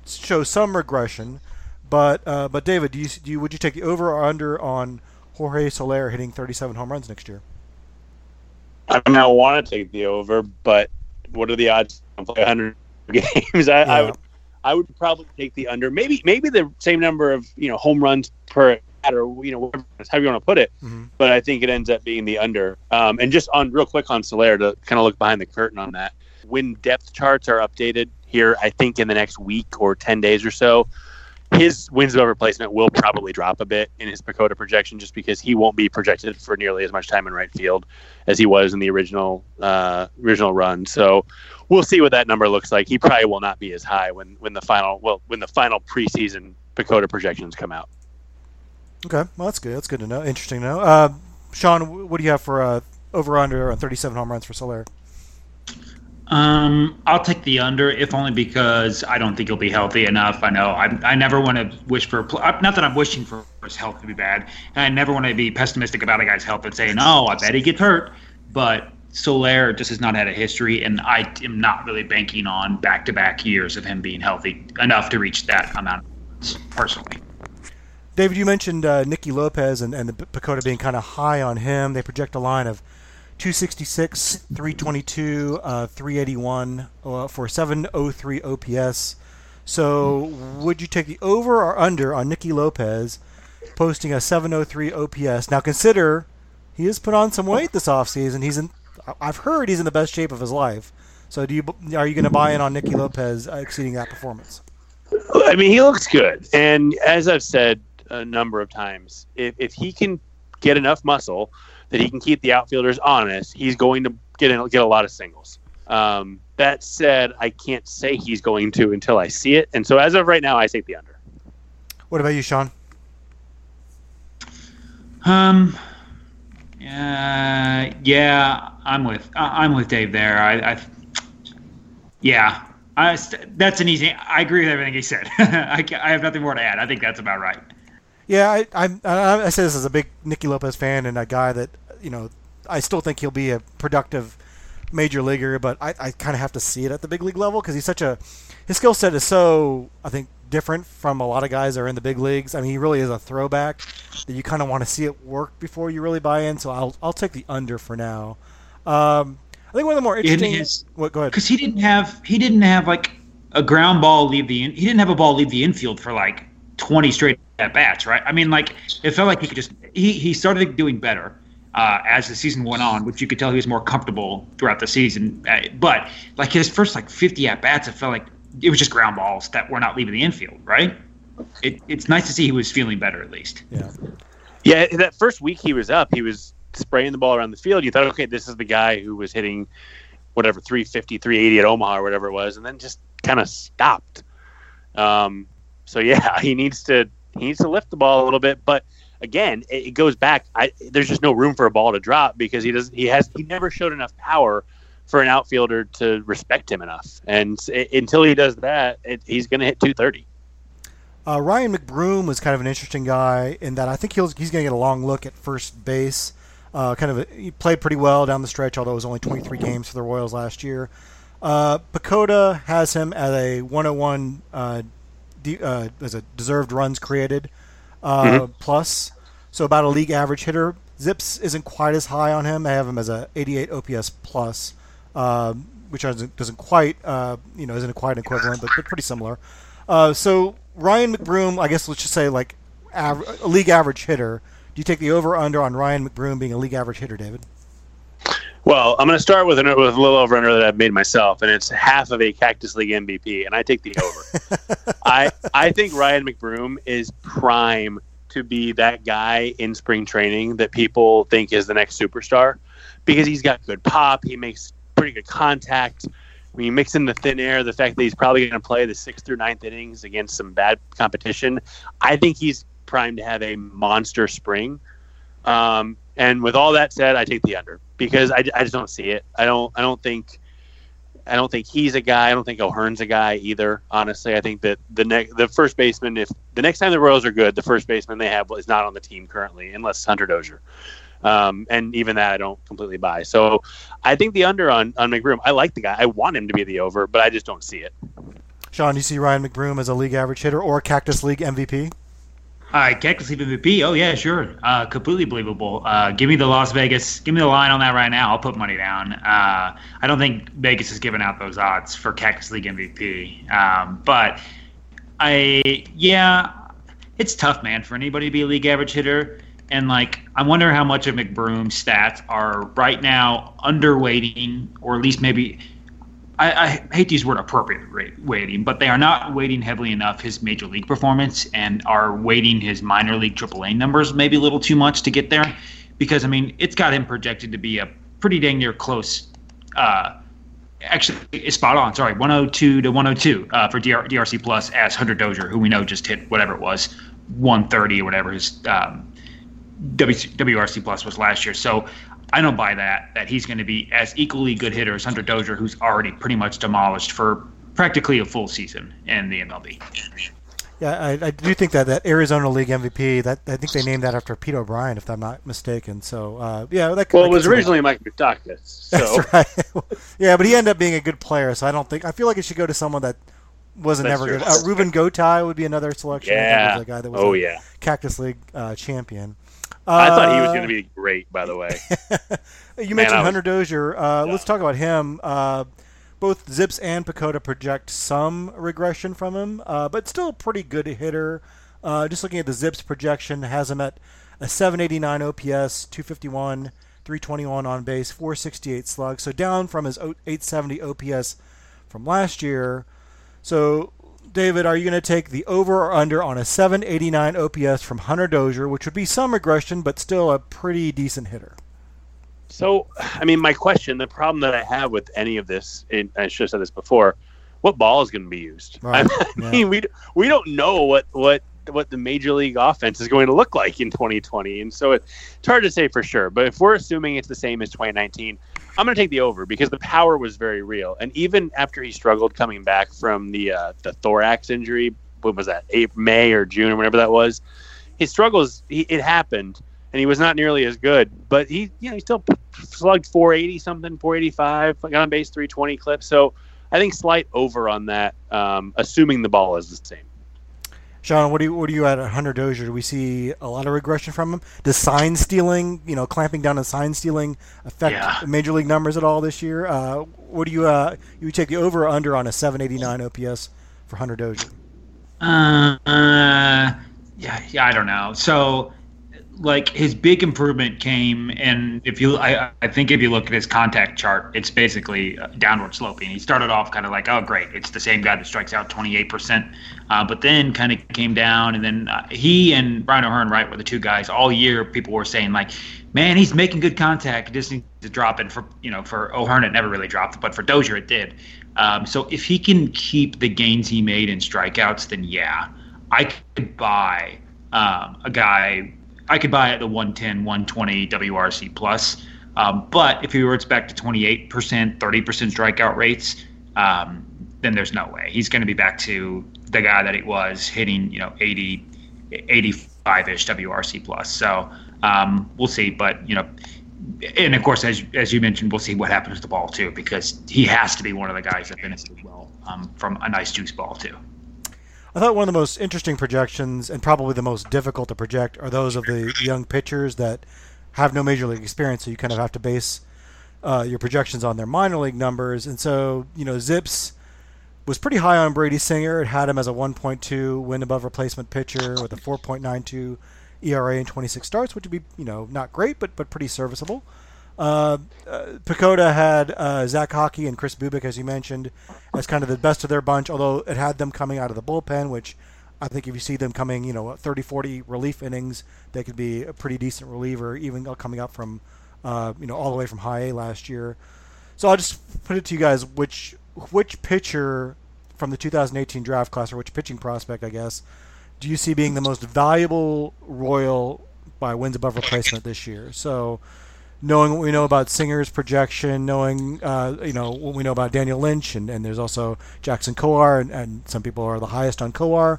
show some regression. But uh, but David, do you, do you would you take the over or under on Jorge Soler hitting 37 home runs next year?
I mean, I want to take the over, but what are the odds to play 100 games? I, yeah. I, would I would probably take the under. Maybe maybe the same number of you know home runs per or you know whatever however you want to put it. Mm-hmm. But I think it ends up being the under. Um, and just on real quick on Soler to kind of look behind the curtain on that. When depth charts are updated here, I think in the next week or ten days or so, his wins above replacement will probably drop a bit in his PECOTA projection just because he won't be projected for nearly as much time in right field as he was in the original uh, original run. So we'll see what that number looks like. He probably will not be as high when when the final well when the final preseason PECOTA projections come out.
Okay, well that's good. That's good to know. Interesting to know. Uh, Sean, what do you have for uh, over under on 37 home runs for Soler?
Um, I'll take the under, if only because I don't think he'll be healthy enough. I know I, I never want to wish for not that I'm wishing for his health to be bad, and I never want to be pessimistic about a guy's health and say, "No, I bet he gets hurt." But Soler just has not had a history, and I am not really banking on back-to-back years of him being healthy enough to reach that amount personally.
David, you mentioned uh, Nicky Lopez and, and the PECOTA being kind of high on him. They project a line of 266, 322, uh, 381 uh, for 703 OPS. So, would you take the over or under on Nicky Lopez posting a 703 OPS? Now, consider he has put on some weight this offseason. He's in. I've heard he's in the best shape of his life. So, do you are you going to buy in on Nicky Lopez exceeding that performance?
I mean, he looks good, and as I've said a number of times, if if he can get enough muscle that he can keep the outfielders honest, he's going to get in, get a lot of singles. Um, that said, I can't say he's going to until I see it, and so as of right now, I take the under.
What about you, Sean?
Um, uh, yeah, I'm with I- I'm with Dave there. I, I yeah, I, that's an easy. I agree with everything he said. I, I have nothing more to add. I think that's about right.
Yeah, I, I I I say this as a big Nicky Lopez fan and a guy that you know I still think he'll be a productive major leaguer, but I, I kind of have to see it at the big league level because he's such a his skill set is so I think different from a lot of guys that are in the big leagues. I mean, he really is a throwback that you kind of want to see it work before you really buy in. So I'll I'll take the under for now. Um, I think one of the more interesting.
his-
what? Go ahead.
because he didn't have he didn't have like a ground ball leave the in, he didn't have a ball leave the infield for like 20 straight at bats right i mean like it felt like he could just he he started doing better uh, as the season went on which you could tell he was more comfortable throughout the season uh, but like his first like 50 at bats it felt like it was just ground balls that were not leaving the infield right it, it's nice to see he was feeling better at least
Yeah.
Yeah, that first week he was up, he was spraying the ball around the field. You thought, okay, this is the guy who was hitting whatever 350, 380 at Omaha or whatever it was, and then just kind of stopped. Um, so yeah, he needs to he needs to lift the ball a little bit, but again, it, it goes back. I, there's just no room for a ball to drop because he doesn't. he has he never showed enough power for an outfielder to respect him enough, and s- until he does that, it, he's going to hit 230.
Uh, Ryan McBroom was kind of an interesting guy in that I think he'll, he's going to get a long look at first base. Uh, kind of a, he played pretty well down the stretch, although it was only 23 games for the Royals last year. Uh, PECOTA has him at a 101 uh, de- uh, as a deserved runs created uh, plus, so about a league average hitter. ZiPS isn't quite as high on him. I have him as a 88 OPS plus, um, which doesn't, doesn't quite uh, you know isn't quite an equivalent, but, but pretty similar. Uh, so Ryan McBroom, I guess let's just say like aver- a league average hitter. Do you take the over under on Ryan McBroom being a league average hitter, David?
Well, I'm going to start with, an, with a little over under that I've made myself, and it's half of a Cactus League MVP, and I take the over. I I think Ryan McBroom is prime to be that guy in spring training that people think is the next superstar because he's got good pop, he makes pretty good contact. When you mix in the thin air, the fact that he's probably going to play the sixth through ninth innings against some bad competition, I think he's primed to have a monster spring. Um, and with all that said, I take the under because I, I just don't see it. I don't I don't think I don't think he's a guy. I don't think O'Hearn's a guy either. Honestly, I think that the next the first baseman, if the next time the Royals are good, the first baseman they have is not on the team currently, unless Hunter Dozier. Um, and even that I don't completely buy. So I think the under on on McBroom. I like the guy. I want him to be the over, but I just don't see it.
Sean, do you see Ryan McBroom as a league average hitter or Cactus League MVP?
All right, League MVP. Oh yeah, sure. Uh, completely believable. Uh, give me the Las Vegas. Give me the line on that right now. I'll put money down. Uh, I don't think Vegas is giving out those odds for Cactus League MVP. Um, but I, yeah, it's tough, man, for anybody to be a league average hitter. And like, I wonder how much of McBroom's stats are right now underweighting, or at least maybe I, I hate to use the word appropriate weighting, but they are not weighting heavily enough his major league performance and are weighting his minor league AAA numbers maybe a little too much to get there. Because I mean, it's got him projected to be a pretty dang near close. Uh, actually, spot on. Sorry, 102 to 102 uh, for DR, DRC plus as Hunter Dozier, who we know just hit whatever it was, 130 or whatever his um, W- WRC plus was last year. So I don't buy that that he's going to be as equally good hitter as Hunter Dozier, who's already pretty much demolished for practically a full season in the MLB.
Yeah, I, I do think that that Arizona League MVP. That I think they named that after Pete O'Brien, if I'm not mistaken. So uh, yeah, that
Well,
I
it was
see that.
originally Mike McDuckett. So
That's right. yeah, but he ended up being a good player, so I don't think I feel like it should go to someone that wasn't
That's
never
true.
good. Uh, Ruben Gotay would be another selection. I think
yeah.
was a guy that was
Oh
a
yeah.
Cactus League uh, champion.
I thought he was
Uh,
going to be great. By the way.
You
Man,
mentioned
was-
Hunter Dozier. Uh,
Yeah.
Let's talk about him. Uh, both ZiPS and PECOTA project some regression from him, uh, but still a pretty good hitter. Uh, just looking at the ZiPS projection, has him at a 789 OPS, 251, 321 on base, 468 slug. So down from his o- 870 OPS from last year. So, David, are you going to take the over or under on a 789 OPS from Hunter Dozier, which would be some regression, but still a pretty decent hitter?
So, I mean, my question, the problem that I have with any of this, and I should have said this before, what ball is going to be used?
Right,
I
yeah.
mean, we we don't know what what what the major league offense is going to look like in 2020, and so it, it's hard to say for sure. But if we're assuming it's the same as 2019, I'm going to take the over because the power was very real, and even after he struggled coming back from the uh, the thorax injury, when was that? April, May or June or whatever that was, his struggles he, it happened and he was not nearly as good. But he, you know, he still slugged 480 something, 485, got on base 320 clip. So I think slight over on that, um, assuming the ball is the same.
Sean, what do you what do you at at Hunter Dozier? Do we see a lot of regression from him? Does sign stealing, you know, clamping down on sign stealing affect
Yeah.
major league numbers at all this year? Uh, what do you uh, you take the over or under on a 789 OPS for Hunter Dozier?
Uh, uh, yeah, yeah, I don't know. So, like his big improvement came, and if you, I, I think if you look at his contact chart, it's basically uh, downward sloping. He started off kind of like, oh, great, it's the same guy that strikes out 28%, uh, but then kind of came down, and then uh, he and Ryan O'Hearn, right, were the two guys all year. People were saying like, man, he's making good contact. He just needs to drop it for you know for O'Hearn it never really dropped, but for Dozier it did. Um, so if he can keep the gains he made in strikeouts, then yeah, I could buy um, a guy. I could buy at the 110, 120 WRC plus. Um, but if he reverts back to 28%, 30% strikeout rates, um, then there's no way he's going to be back to the guy that he was hitting, you know, 80, 85-ish WRC plus. So um, we'll see. But you know, and of course, as as you mentioned, we'll see what happens with the ball too, because he has to be one of the guys that benefited well um, from a nice juice ball too.
I thought one of the most interesting projections and probably the most difficult to project are those of the young pitchers that have no major league experience. So you kind of have to base uh, your projections on their minor league numbers. And so, you know, ZiPS was pretty high on Brady Singer. It had him as a 1.2 win above replacement pitcher with a 4.92 ERA in 26 starts, which would be, you know, not great, but but pretty serviceable. Uh, uh, PECOTA had uh, Zach Haake and Kris Bubic, as you mentioned, as kind of the best of their bunch, although it had them coming out of the bullpen, which I think if you see them coming, you know, 30, 40 relief innings, they could be a pretty decent reliever, even coming up from, uh, you know, all the way from high A last year. So I'll just put it to you guys, which which pitcher from the 2018 draft class, or which pitching prospect, I guess, do you see being the most valuable Royal by wins above replacement this year? So knowing what we know about Singer's projection, knowing uh, you know what we know about Daniel Lynch, and, and there's also Jackson Kowar, and, and some people are the highest on Kowar.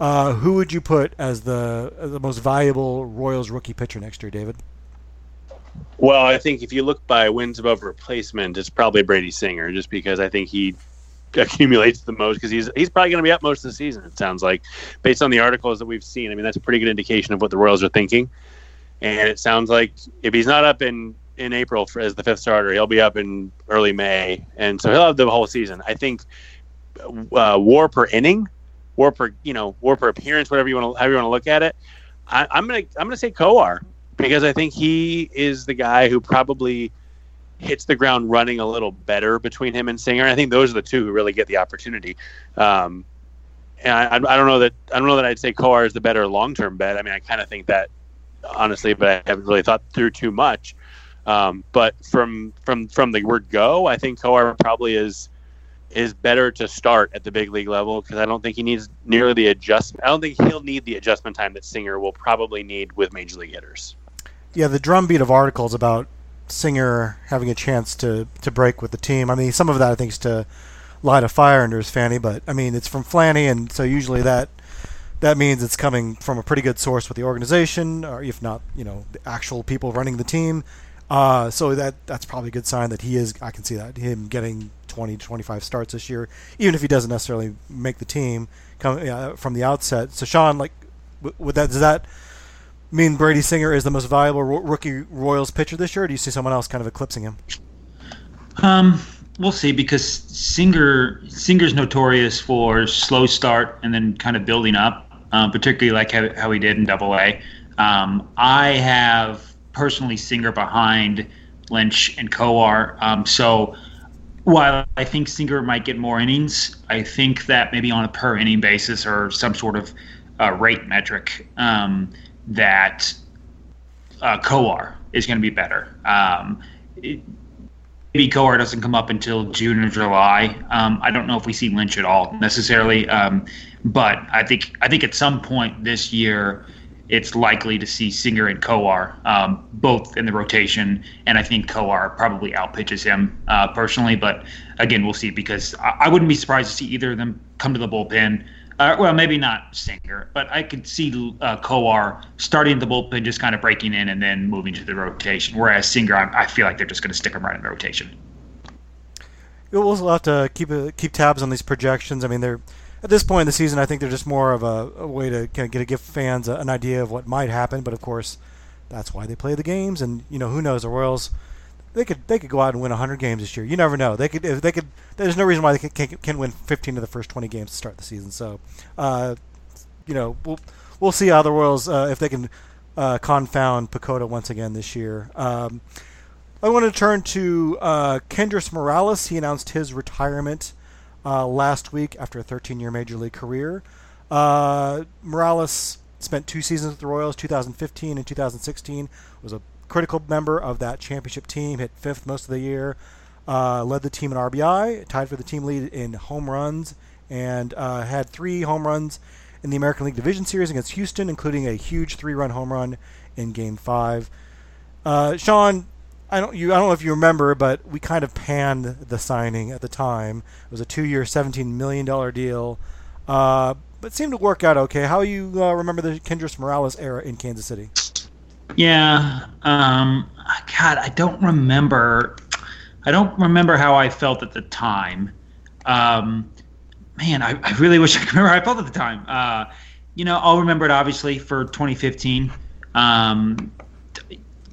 Uh, who would you put as the as the most valuable Royals rookie pitcher next year, David?
Well, I think if you look by wins above replacement, it's probably Brady Singer, just because I think he accumulates the most because he's he's probably going to be up most of the season. It sounds like, based on the articles that we've seen. I mean, that's a pretty good indication of what the Royals are thinking. And it sounds like if he's not up in in April for, as the fifth starter, he'll be up in early May, and so he'll have the whole season. I think uh, WAR per inning, WAR per you know WAR per appearance, whatever you want to however you want to look at it. I, I'm gonna I'm gonna say Kowar because I think he is the guy who probably hits the ground running a little better between him and Singer. I think those are the two who really get the opportunity. Um, and I, I don't know that I don't know that I'd say Kowar is the better long term bet. I mean, I kind of think that honestly, but I haven't really thought through too much. Um, but from from from the word go, I think Kowar probably is is better to start at the big league level because I don't think he needs nearly the adjustment. I don't think he'll need the adjustment time that Singer will probably need with major league hitters.
Yeah, the drumbeat of articles about Singer having a chance to, to break with the team. I mean, some of that I think is to light a fire under his fanny, but I mean, it's from Flanny, and so usually that that means it's coming from a pretty good source with the organization, or if not, you know, the actual people running the team. Uh, so that that's probably a good sign that he is. I can see that him getting 20 to 25 starts this year, even if he doesn't necessarily make the team come uh, from the outset. So Sean, like, would that does that mean Brady Singer is the most valuable ro- rookie Royals pitcher this year? Or do you see someone else kind of eclipsing him?
Um, we'll see because Singer Singer's notorious for slow start and then kind of building up, um, particularly like how, how he did in Double A. Um, I have personally Singer behind Lynch and Kowar. Um, so while I think Singer might get more innings, I think that maybe on a per inning basis or some sort of uh, rate metric um, that uh, Kowar is going to be better. Um, it, maybe Kowar doesn't come up until June or July. Um, I don't know if we see Lynch at all necessarily, um, but I think I think at some point this year it's likely to see Singer and Kowar um, both in the rotation, and I think Kowar probably outpitches him uh, personally. But again, we'll see because I, I, wouldn't be surprised to see either of them come to the bullpen. Uh, well, maybe not Singer, but I could see uh, Kowar starting the bullpen, just kind of breaking in and then moving to the rotation. Whereas Singer, I, I feel like they're just going to stick him right in the rotation.
We'll have to keep keep tabs on these projections. I mean, they're at this point in the season, I think they're just more of a, a way to kind of get to give fans an idea of what might happen. But of course, that's why they play the games. And you know, who knows? The Royals, they could they could go out and win 100 games this year. You never know. They could if they could. There's no reason why they can't, can't win 15 of the first 20 games to start the season. So, uh, you know, we'll we'll see how the Royals uh, if they can uh, confound PECOTA once again this year. Um, I want to turn to uh, Kendrys Morales. He announced his retirement uh, last week after a 13 year major league career. Uh, Morales spent two seasons with the Royals, 2015 and 2016. Was a critical member of that championship team, hit fifth most of the year, uh, led the team in RBI, tied for the team lead in home runs, and uh, had three home runs in the American League Division Series against Houston, including a huge three run home run in Game 5. Uh, Sean, I don't you I don't know if you remember, but we kind of panned the signing at the time. It was a two-year, seventeen million dollar deal, uh, but seemed to work out okay. How you uh, remember the Kendrys Morales era in Kansas City?
Yeah, um, God, I don't remember. I don't remember how I felt at the time. Um, man, I, I, really wish I could remember how I felt at the time. Uh, you know, I'll remember it obviously for 2015. Um,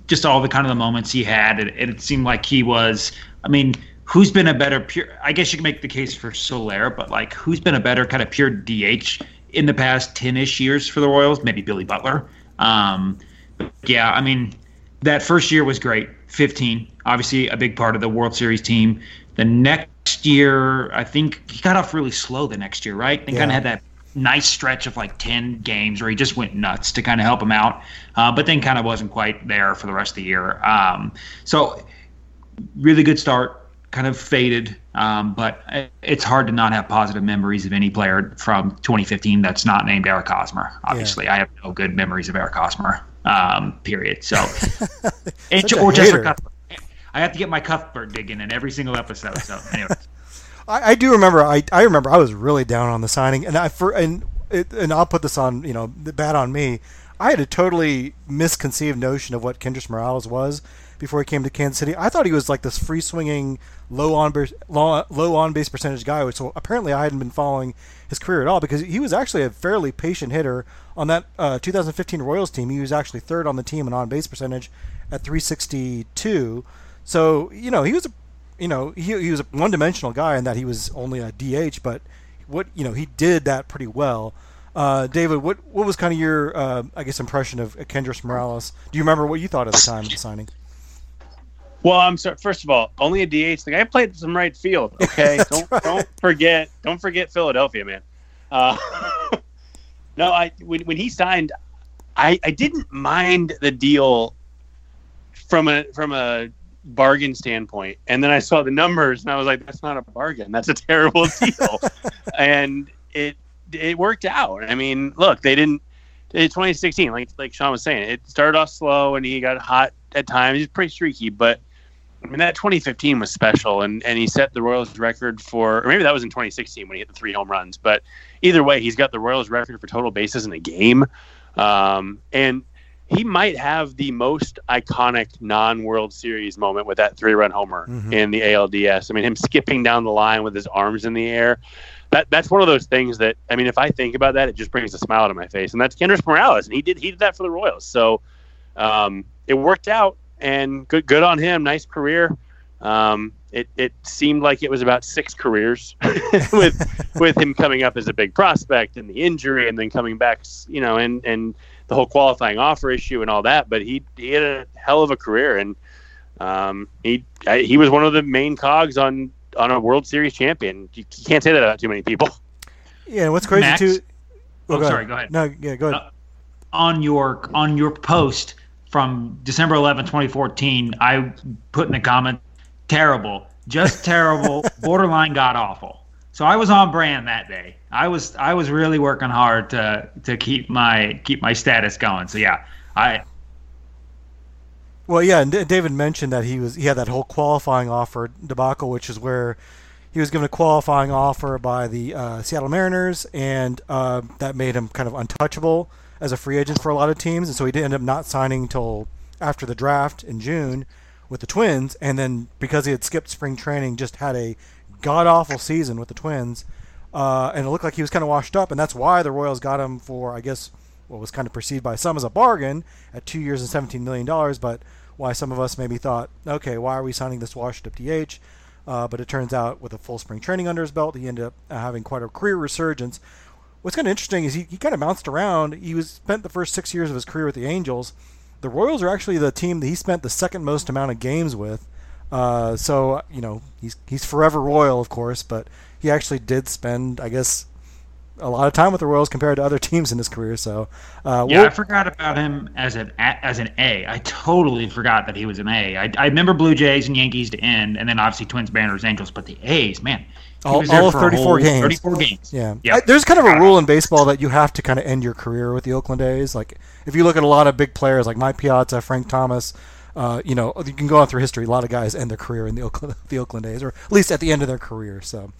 just all the kind of the moments he had, and, and it seemed like he was. I mean, who's been a better pure? I guess you can make the case for Soler, but like, who's been a better kind of pure DH in the past ten-ish years for the Royals? Maybe Billy Butler. Um, yeah, I mean, that first year was great. 15, obviously a big part of the World Series team. The next year, I think he got off really slow. The next year, right? They yeah. kind of had that nice stretch of like 10 games where he just went nuts to kind of help him out, uh, but then kind of wasn't quite there for the rest of the year. Um, so, really good start, kind of faded, um, but it's hard to not have positive memories of any player from 2015 that's not named Eric Hosmer. Obviously, yeah. I have no good memories of Eric Hosmer, um, period. So, and, or Cheslor Cuthbert. I have to get my Cuthbert digging in every single episode. So, anyway.
I, I do remember. I, I remember I was really down on the signing, and I for and it, and I'll put this on you know bad on me. I had a totally misconceived notion of what Kendrys Morales was before he came to Kansas City. I thought he was like this free swinging, low on low, low on base percentage guy. So apparently I hadn't been following his career at all because he was actually a fairly patient hitter on that uh, 2015 Royals team. He was actually third on the team in on base percentage at 362. So you know he was a you know, he, he was a one dimensional guy in that he was only a DH, but what you know he did that pretty well. Uh, David, what what was kind of your uh, I guess impression of Kendrys Morales? Do you remember what you thought at the time of the signing?
Well, I'm sorry. First of all, only a DH. The guy played some right field. Okay, don't right. don't forget don't forget Philadelphia, man. Uh, no, I when when he signed, I I didn't mind the deal from a from a bargain standpoint. And then I saw the numbers and I was like, that's not a bargain. That's a terrible deal. and it it worked out. I mean, look, they didn't. It's 2016, like like Sean was saying, it started off slow and he got hot at times. He's pretty streaky, but I mean that 2015 was special, and and he set the Royals record for, or maybe that was in 2016 when he hit the three home runs. But either way, he's got the Royals record for total bases in a game. Um, and he might have the most iconic non-World Series moment with that three-run homer mm-hmm. in the ALDS. I mean, him skipping down the line with his arms in the air. That that's one of those things that I mean, if I think about that, it just brings a smile to my face. And that's Kendrys Morales, and he did he did that for the Royals. So um, it worked out, and good good on him. Nice career. Um, it, it seemed like it was about six careers with with him coming up as a big prospect and the injury and then coming back, you know, and and the whole qualifying offer issue and all that. But he he had a hell of a career, and um, he I, he was one of the main cogs on on a World Series champion. You, you can't say that about too many people.
Yeah, what's crazy Max, too.
Oh, oh go sorry. Go ahead.
No, yeah, go ahead. Uh,
on your on your post, from December 11, 2014, I put in the comment, terrible, just terrible, borderline god awful. So I was on brand that day. I was I was really working hard to to keep my keep my status going. So yeah, I
Well, yeah, and David mentioned that he was he had that whole qualifying offer debacle, which is where he was given a qualifying offer by the uh, Seattle Mariners, and uh, that made him kind of untouchable as a free agent for a lot of teams, and so he did end up not signing until after the draft in June with the Twins, and then because he had skipped spring training, just had a god awful season with the Twins, uh, and it looked like he was kind of washed up, and that's why the Royals got him for I guess what was kind of perceived by some as a bargain at two years and seventeen million dollars, but why some of us maybe thought, okay, why are we signing this washed up DH? Uh, but it turns out with a full spring training under his belt, he ended up having quite a career resurgence. What's kind of interesting is he, he kind of bounced around. He was spent the first six years of his career with the Angels. The Royals are actually the team that he spent the second most amount of games with. Uh, so you know he's he's forever Royal, of course, but he actually did spend, I guess, a lot of time with the Royals compared to other teams in his career. So uh,
yeah,
we'll-
I forgot about him as an as an A. I totally forgot that he was an A. I, I remember Blue Jays and Yankees to end, and then obviously Twins, Mariners, Angels, but the A's, man,
All- all of 34
whole
games.
34 games.
Yeah.
Yeah.
I- there's kind of a rule in baseball that you have to kind of end your career with the Oakland A's. Like, if you look at a lot of big players like Mike Piazza, Frank Thomas, uh, you know, you can go on through history. A lot of guys end their career in the Oakland, the Oakland A's, or at least at the end of their career. So,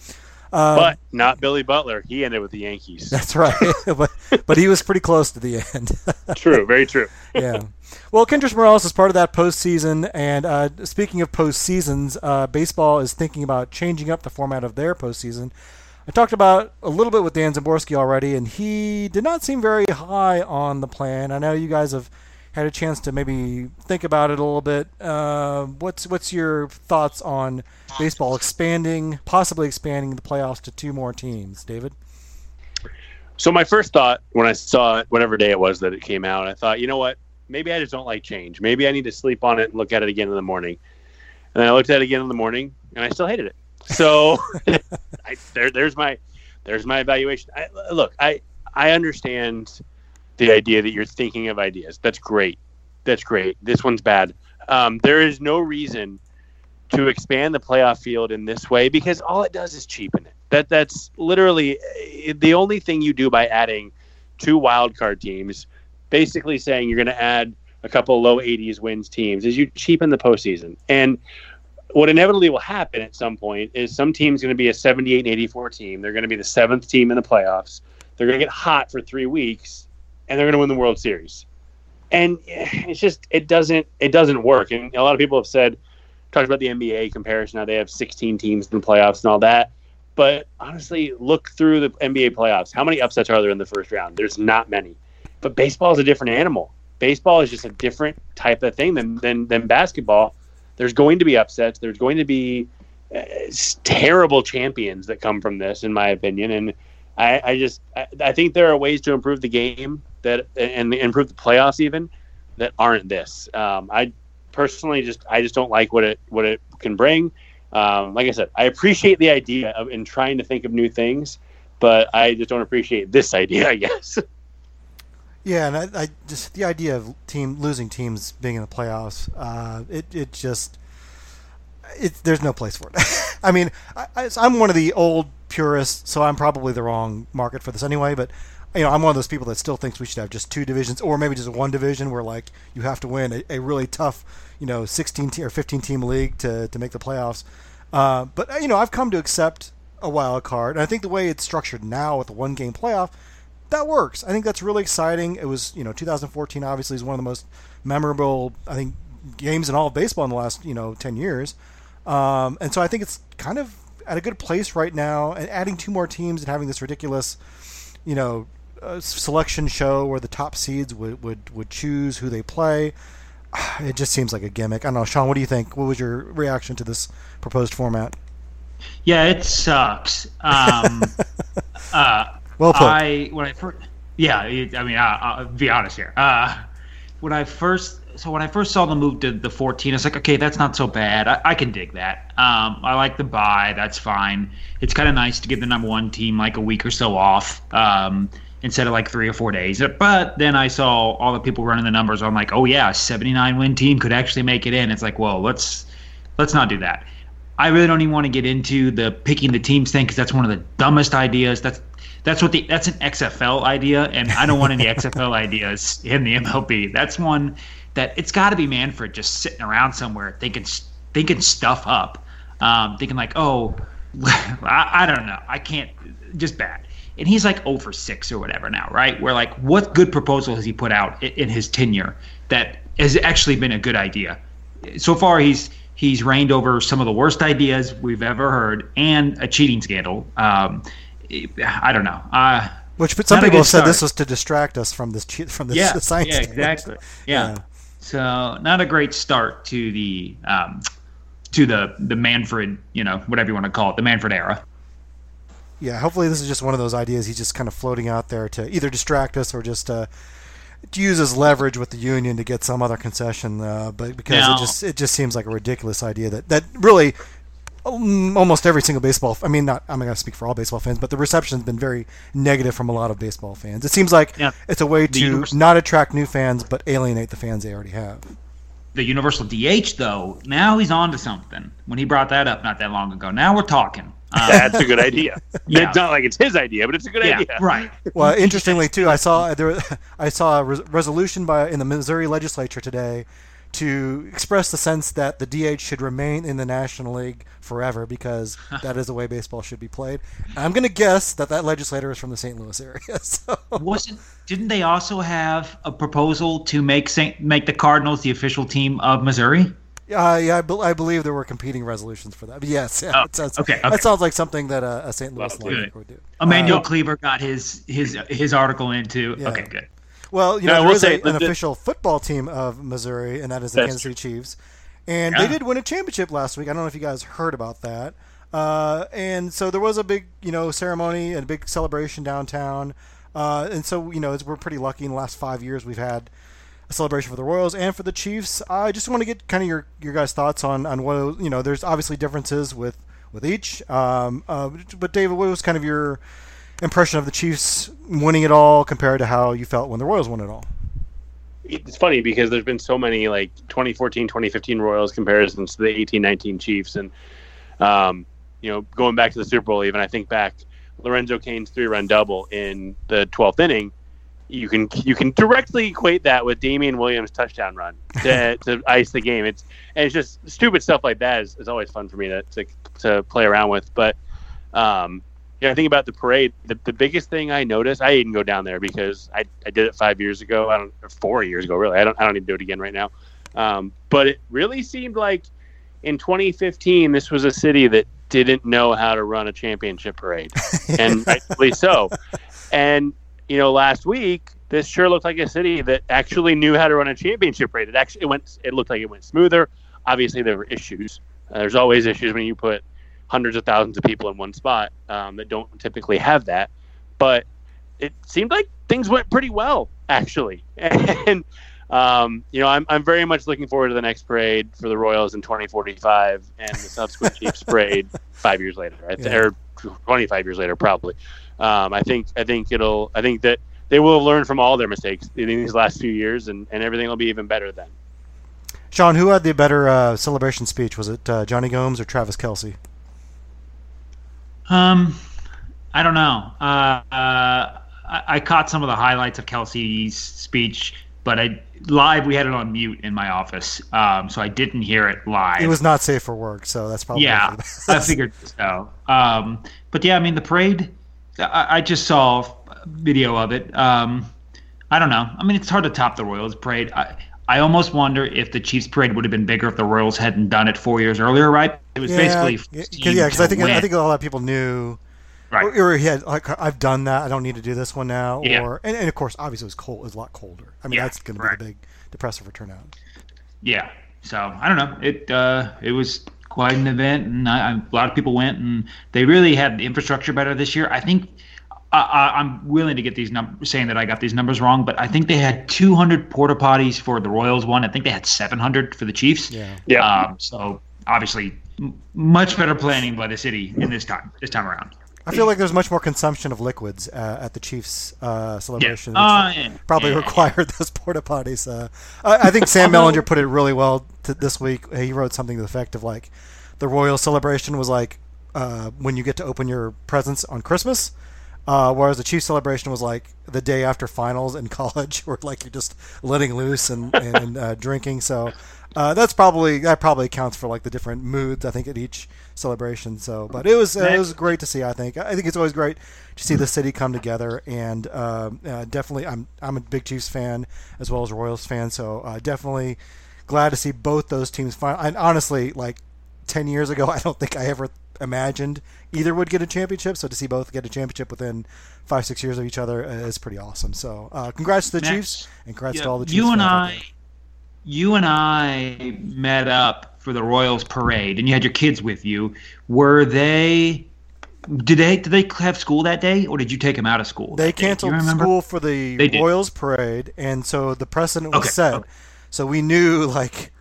uh,
but not Billy Butler. He ended with the Yankees.
that's right. but but he was pretty close to the end.
true, very true.
yeah. Well, Kendrys Morales is part of that postseason. And uh, speaking of postseasons, uh, baseball is thinking about changing up the format of their postseason. I talked about a little bit with Dan Szymborski already, and he did not seem very high on the plan. I know you guys have had a chance to maybe think about it a little bit. Uh, what's what's your thoughts on baseball expanding, possibly expanding the playoffs to two more teams, David?
So my first thought when I saw it, whatever day it was that it came out, I thought, you know what? Maybe I just don't like change. Maybe I need to sleep on it and look at it again in the morning. And then I looked at it again in the morning, and I still hated it. So I, there, there's my there's my evaluation. I, look, I I understand the idea that you're thinking of ideas. That's great. That's great. This one's bad. Um, there is no reason to expand the playoff field in this way because all it does is cheapen it. That that's literally eh, the only thing you do by adding two wild card teams, basically saying you're going to add a couple low 80s wins teams, is you cheapen the postseason. And what inevitably will happen at some point is some team's going to be a 78 and 84 team. They're going to be the seventh team in the playoffs. They're going to get hot for three weeks, and they're going to win the World Series. And it's just it doesn't it doesn't work. And a lot of people have said talked about the NBA comparison. How they have 16 teams in the playoffs and all that. But honestly, look through the NBA playoffs. How many upsets are there in the first round? There's not many. But baseball is a different animal. Baseball is just a different type of thing than than, than basketball. There's going to be upsets. There's going to be uh, terrible champions that come from this, in my opinion. And I, I just I, I think there are ways to improve the game that and improve the playoffs even that aren't this. Um, I personally just I just don't like what it what it can bring. Um, like I said, I appreciate the idea of in trying to think of new things, but I just don't appreciate this idea. I guess.
Yeah, and I, I just the idea of team losing teams being in the playoffs, uh, it it just it there's no place for it. I mean, I, I, I'm one of the old purists, so I'm probably the wrong market for this anyway. But you know, I'm one of those people that still thinks we should have just two divisions, or maybe just one division where like you have to win a, a really tough, you know, 16 te- or 15 team league to to make the playoffs. Uh, but you know, I've come to accept a wild card, and I think the way it's structured now with the one game playoff that works. I think that's really exciting. It was, you know, 2014 obviously is one of the most memorable, I think, games in all of baseball in the last, you know, 10 years. Um, and so I think it's kind of at a good place right now. And adding two more teams and having this ridiculous, you know, uh, selection show where the top seeds would, would, would choose who they play. It just seems like a gimmick. I don't know, Sean. What do you think? What was your reaction to this proposed format?
Yeah, it sucks. Um, uh,
Well put.
I when I first, yeah, it- I mean, I, I'll be honest here. Uh, when I first, so when I first saw the move to the 14, it's like, okay, that's not so bad. I, I can dig that. Um, I like the buy. That's fine. It's kind of nice to give the number one team like a week or so off. Um, instead of like three or four days. But then I saw all the people running the numbers. I'm like, oh yeah, 79 win team could actually make it in. It's like, well, let's let's not do that. I really don't even want to get into the picking the teams thing because that's one of the dumbest ideas. That's that's what the that's an XFL idea, and I don't want any XFL ideas in the MLB. That's one that it's got to be Manfred just sitting around somewhere thinking thinking stuff up, um, thinking like, oh, I, I don't know, I can't, just bad. And he's like over six or whatever now, right? Where like, what good proposal has he put out in, in his tenure that has actually been a good idea? So far, he's he's reigned over some of the worst ideas we've ever heard and a cheating scandal. Um, I don't know. Uh,
Which some people have said this was to distract us from this from this
yeah,
science.
Yeah, exactly. Yeah. yeah. So not a great start to the um, to the the Manfred, you know, whatever you want to call it, the Manfred era.
Yeah, hopefully this is just one of those ideas he's just kind of floating out there to either distract us or just uh, to use as leverage with the union to get some other concession. Uh, but because now, it just it just seems like a ridiculous idea that that really um, almost every single baseball. I mean, not I'm not going to speak for all baseball fans, but the reception has been very negative from a lot of baseball fans. It seems like yeah, it's a way to not attract new fans, but alienate the fans they already have
the universal DH though, now he's on to something. When he brought that up not that long ago, now we're talking.
Um, That's a good idea. yeah. It's not like it's his idea, but it's a good
yeah,
idea.
Right.
Well, interestingly too, I saw there. I saw a resolution by in the Missouri legislature today to express the sense that the DH should remain in the National League forever because that is the way baseball should be played. I'm going to guess that that legislator is from the St. Louis area. So.
Wasn't didn't they also have a proposal to make Saint, make the Cardinals the official team of Missouri?
Uh, yeah, I, be- I believe there were competing resolutions for that. But yes, yeah,
oh, sounds, okay, okay,
that sounds like something that a, a St. Louis well, would do.
Emmanuel uh, Kleber got his his his article into. Yeah. Okay, good.
Well, you know, there is a, an official football team of Missouri, and that is the Kansas City Chiefs. And yeah. they did win a championship last week. I don't know if you guys heard about that. Uh, and so there was a big, you know, ceremony and a big celebration downtown. Uh, and so, you know, we're pretty lucky in the last five years we've had a celebration for the Royals and for the Chiefs. I just want to get kind of your, your guys' thoughts on, on what, you know, there's obviously differences with, with each. Um, uh, but, David, what was kind of your impression of the Chiefs winning it all compared to how you felt when the Royals won it all?
It's funny because there's been so many like 2014, 2015 Royals comparisons to the 18, 19 Chiefs, and um, you know, going back to the Super Bowl, even I think back Lorenzo Cain's three-run double in the 12th inning. You can you can directly equate that with Damien Williams' touchdown run to, to ice the game. It's and it's just stupid stuff like that is, is always fun for me to, to, to play around with. But um, yeah, I think about the parade. The, the biggest thing I noticed, I didn't go down there because I, I did it five years ago. I don't, four years ago, really. I don't, I don't need to do it again right now. Um, but it really seemed like in 2015, this was a city that didn't know how to run a championship parade, and rightfully so. And you know, last week, this sure looked like a city that actually knew how to run a championship parade. It actually it went. It looked like it went smoother. Obviously, there were issues. Uh, there's always issues when you put hundreds of thousands of people in one spot um, that don't typically have that. But it seemed like things went pretty well, actually. And, um, you know, I'm, I'm very much looking forward to the next parade for the Royals in 2045 and the subsequent Chiefs parade five years later, yeah. or 25 years later, probably. Um, I think I think it'll I think that they will learn from all their mistakes in these last few years, and, and everything will be even better then.
Sean, who had the better uh, celebration speech? Was it uh, Jonny Gomes or Travis Kelce?
Um, I don't know. Uh, uh, I, I, caught some of the highlights of Kelce's speech, but I live we had it on mute in my office, um, so I didn't hear it live.
It was not safe for work, so that's probably
yeah. I figured so. Um, but yeah, I mean the parade. I, I just saw video of it. Um, I don't know. I mean, it's hard to top the Royals parade. I, I almost wonder if the Chiefs parade would have been bigger if the Royals hadn't done it four years earlier, right? It was
yeah,
basically
yeah, because I think win. I think a lot of people knew. Right. Or, or he had like I've done that. I don't need to do this one now. Yeah. Or and, and of course, obviously, it was cold. It was a lot colder. I mean, yeah, that's going to be right. the big depressor for turnout.
Yeah. So I don't know. It uh, it was quite an event, and I, a lot of people went, and they really had the infrastructure better this year. I think I, am willing to get these numbers, saying that I got these numbers wrong, but I think they had 200 porta potties for the Royals one. I think they had 700 for the Chiefs.
Yeah.
Yeah. Um, so obviously, m- much better planning by the city in this time this time around.
I feel like there's much more consumption of liquids uh, at the Chiefs uh, celebration.
Uh,
which
yeah.
Probably
Yeah.
required those porta potties. Uh, I, I think Sam Mellinger put it really well t- this week. He wrote something to the effect of like, the royal celebration was like uh, when you get to open your presents on Christmas, uh, whereas the Chiefs celebration was like the day after finals in college, where like you're just letting loose and, and uh, drinking. So uh, that's probably that probably accounts for like the different moods I think at each celebration. So, but it was uh, it was great to see. I think I think it's always great to see the city come together, and um uh, definitely I'm I'm a big Chiefs fan as well as Royals fan. So uh, definitely glad to see both those teams. Fin- and honestly, like ten years ago, I don't think I ever imagined either would get a championship. So to see both get a championship within five six years of each other uh, is pretty awesome. So uh, congrats to the
Max,
Chiefs and congrats
Yeah,
to all the Chiefs.
you and I,
there.
You and I met up for the Royals parade, and you had your kids with you. Were they? Did they? Did they have school that day, or did you take them out of school?
They
that day? Do you
canceled school for the. Royals parade, and so the precedent was
Okay,
set.
okay.
So we knew like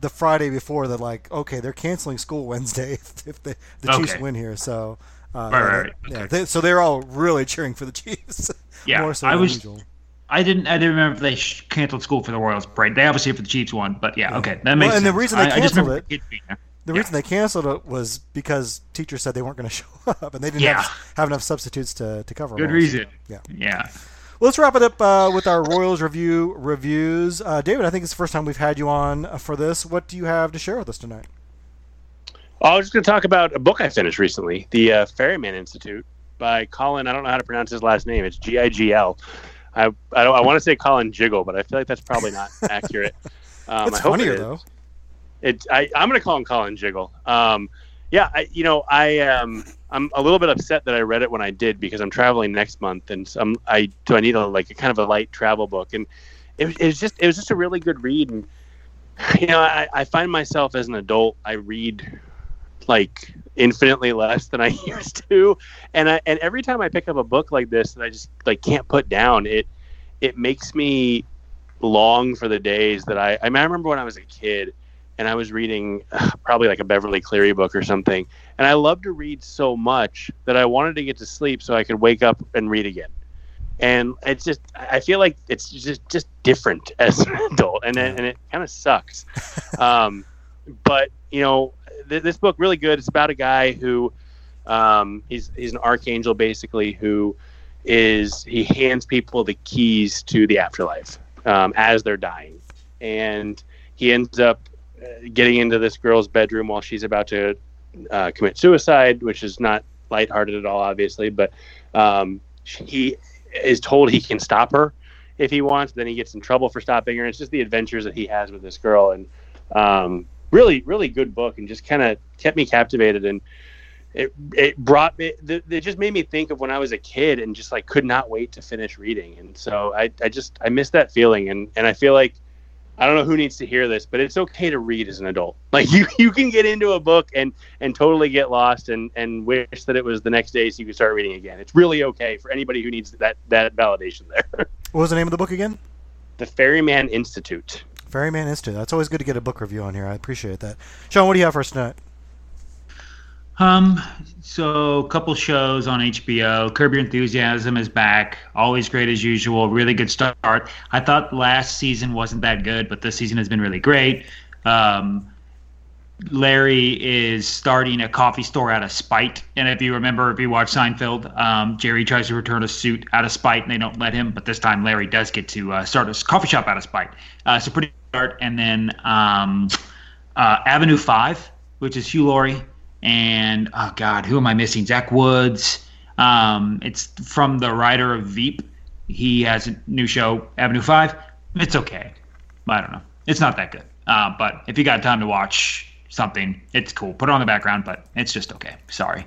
the Friday before that, like, okay, they're canceling school Wednesday if, if the, the Chiefs
Okay.
win here. So, uh,
Right, right, right.
yeah,
Okay.
they, so they're all really cheering for the Chiefs.
Yeah,
more so
I
than
was-
usual.
I didn't. I didn't remember if they sh- canceled school for the Royals parade. They obviously for the Chiefs one, but yeah, okay, that makes
and the reason they
I, I just
canceled it-
the kids being.
The
Yeah.
reason they canceled it was because teachers said they weren't going to show up, and they didn't
Yeah.
have, have enough substitutes to, to cover. them
Good
all.
reason.
Yeah.
Yeah.
Well, let's wrap it up uh, with our Royals review reviews. Uh, David, I think it's the first time we've had you on uh, for this. What do you have to share with us tonight?
I was just going to talk about a book I finished recently, The uh, Ferryman Institute by Colin. I don't know how to pronounce his last name. It's G I G L. I I, don't, I want to say Colin Jiggle, but I feel like that's probably not accurate. Um,
it's
I hope
funnier
it
though.
It, I, I'm going to call him Colin Jiggle. Um, yeah, I, you know, I um, I'm a little bit upset that I read it when I did because I'm traveling next month, and some I do I need a like a kind of a light travel book, and it, was- it was just it was just a really good read, and you know, I, I find myself as an adult, I read like infinitely less than I used to, and I and every time I pick up a book like this that I just like can't put down, it it makes me long for the days that I I, mean, I remember when I was a kid and I was reading uh, probably like a Beverly Cleary book or something, and I loved to read so much that I wanted to get to sleep so I could wake up and read again. And it's just I feel like it's just just different as an adult, and it, and it kind of sucks. Um, but you know, th- this book really good. It's about a guy who um, he's he's an archangel basically who is he hands people the keys to the afterlife um, as they're dying, and he ends up uh, getting into this girl's bedroom while she's about to uh, commit suicide, which is not lighthearted at all, obviously. But um, he is told he can stop her if he wants. Then he gets in trouble for stopping her. It's just the adventures that he has with this girl, and um, really, really good book, and just kind of kept me captivated. And it it brought me. th- It just made me think of when I was a kid, and just like could not wait to finish reading. And so I, I just I miss that feeling, and and I feel like. I don't know who needs to hear this, but it's okay to read as an adult. Like you, you can get into a book and and totally get lost and and wish that it was the next day so you could start reading again. It's really okay for anybody who needs that that validation there.
What was the name of the book again?
the Ferryman Institute.
Ferryman Institute. That's always good to get a book review on here. I appreciate that. Sean, what do you have for us tonight?
Um, so a couple shows on HBO. Curb Your Enthusiasm is back. Always great as usual. Really good start. I thought last season wasn't that good, but this season has been really great. Um, Larry is starting a coffee store out of spite. And if you remember, if you watch Seinfeld, um, Jerry tries to return a suit out of spite and they don't let him. But this time, Larry does get to uh, start a coffee shop out of spite. Uh, so pretty And then um, uh, Avenue 5, which is Hugh Laurie. And oh, God, who am I missing? Zach Woods. Um, it's from the writer of Veep. He has a new show, Avenue 5. It's okay. I don't know. It's not that good. Uh, but if you got time to watch something, it's cool. Put it on the background, but it's just okay. Sorry.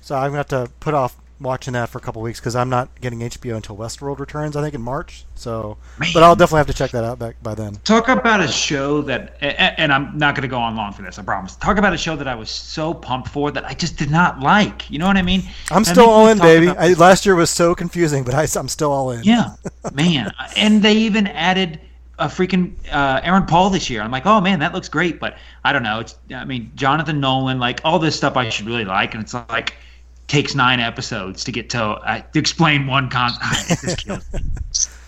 So I'm to have to put off watching that for a couple weeks because I'm not getting HBO until Westworld returns, I think, in March. So,
Man.
But I'll definitely have to check that out back by then.
Talk about a show that, and I'm not going to go on long for this, I promise. Talk about a show that I was so pumped for that I just did not like. You know what I mean?
I'm still all in, baby. I, last year was so confusing, but I, am still all in.
Yeah, man. And they even added a freaking uh, Aaron Paul this year. I'm like, oh man, that looks great. But I don't know. It's I mean, Jonathan Nolan, like all this stuff I should really like, and it's like takes nine episodes to get to uh, to explain one concept.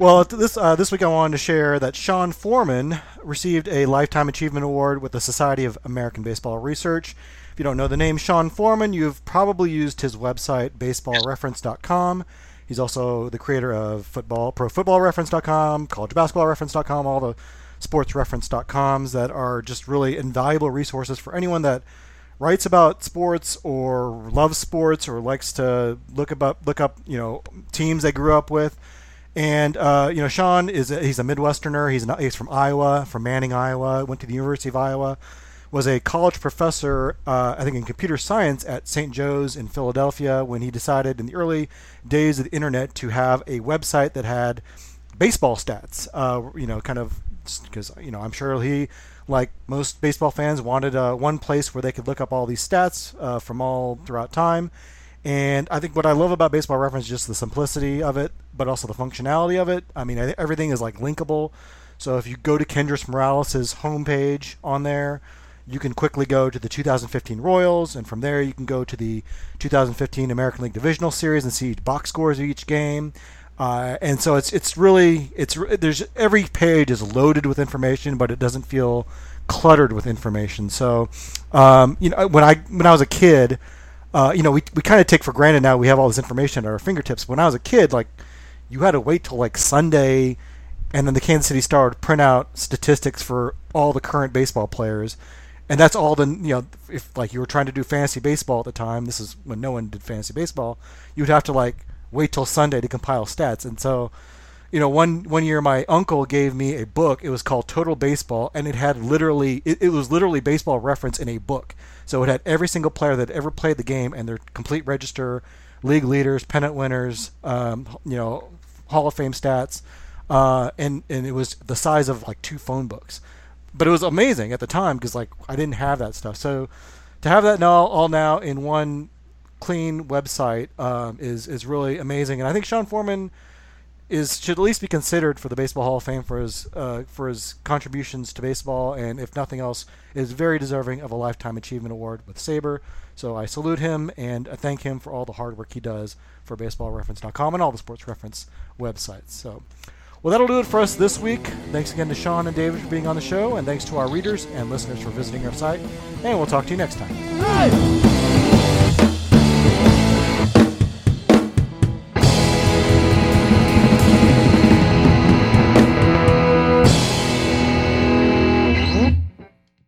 Well, this uh, this week I wanted to share that Sean Forman received a Lifetime Achievement Award with the Society of American Baseball Research. If you don't know the name Sean Forman, you've probably used his website baseballreference.com. He's also the creator of football, profootballreference.com, collegebasketballreference.com, all the sportsreference.coms that are just really invaluable resources for anyone that writes about sports or loves sports or likes to look about look up you know teams they grew up with and uh, you know, Sean is a, he's a Midwesterner. He's he's from Iowa, from Manning, Iowa. Went to the University of Iowa. Was a college professor, uh, I think, in computer science at St. Joe's in Philadelphia. When he decided in the early days of the internet to have a website that had baseball stats, uh, you know, kind of because you know I'm sure he, like most baseball fans, wanted uh, one place where they could look up all these stats uh, from all throughout time. And I think what I love about Baseball Reference is just the simplicity of it, but also the functionality of it. I mean, everything is like linkable. So if you go to Kendrys Morales' homepage on there, you can quickly go to the 2015 Royals, and from there you can go to the 2015 American League Divisional Series and see box scores of each game. Uh, and so it's it's really it's there's every page is loaded with information, but it doesn't feel cluttered with information. So um, you know when I when I was a kid, uh, you know, we, we kind of take for granted now we have all this information at our fingertips. When I was a kid, like, you had to wait till like Sunday, and then the Kansas City Star would print out statistics for all the current baseball players, and that's all the you know. If like you were trying to do fantasy baseball at the time, this is when no one did fantasy baseball. You would have to like wait till Sunday to compile stats, and so you know, one one year my uncle gave me a book. It was called Total Baseball, and it had literally it, it, was literally baseball reference in a book. So it had every single player that ever played the game and their complete register, league leaders, pennant winners, um, you know, Hall of Fame stats, uh, and and it was the size of like two phone books. But it was amazing at the time because like I didn't have that stuff. So to have that now all now in one clean website um, is is really amazing. And I think Sean Forman is should at least be considered for the Baseball Hall of Fame for his uh, for his contributions to baseball, and if nothing else, is very deserving of a lifetime achievement award with SABR. So I salute him and I thank him for all the hard work he does for BaseballReference.com and all the sports reference websites. So. Well, that'll do it for us this week. Thanks again to Sean and David for being on the show, and thanks to our readers and listeners for visiting our site. And we'll talk to you next time.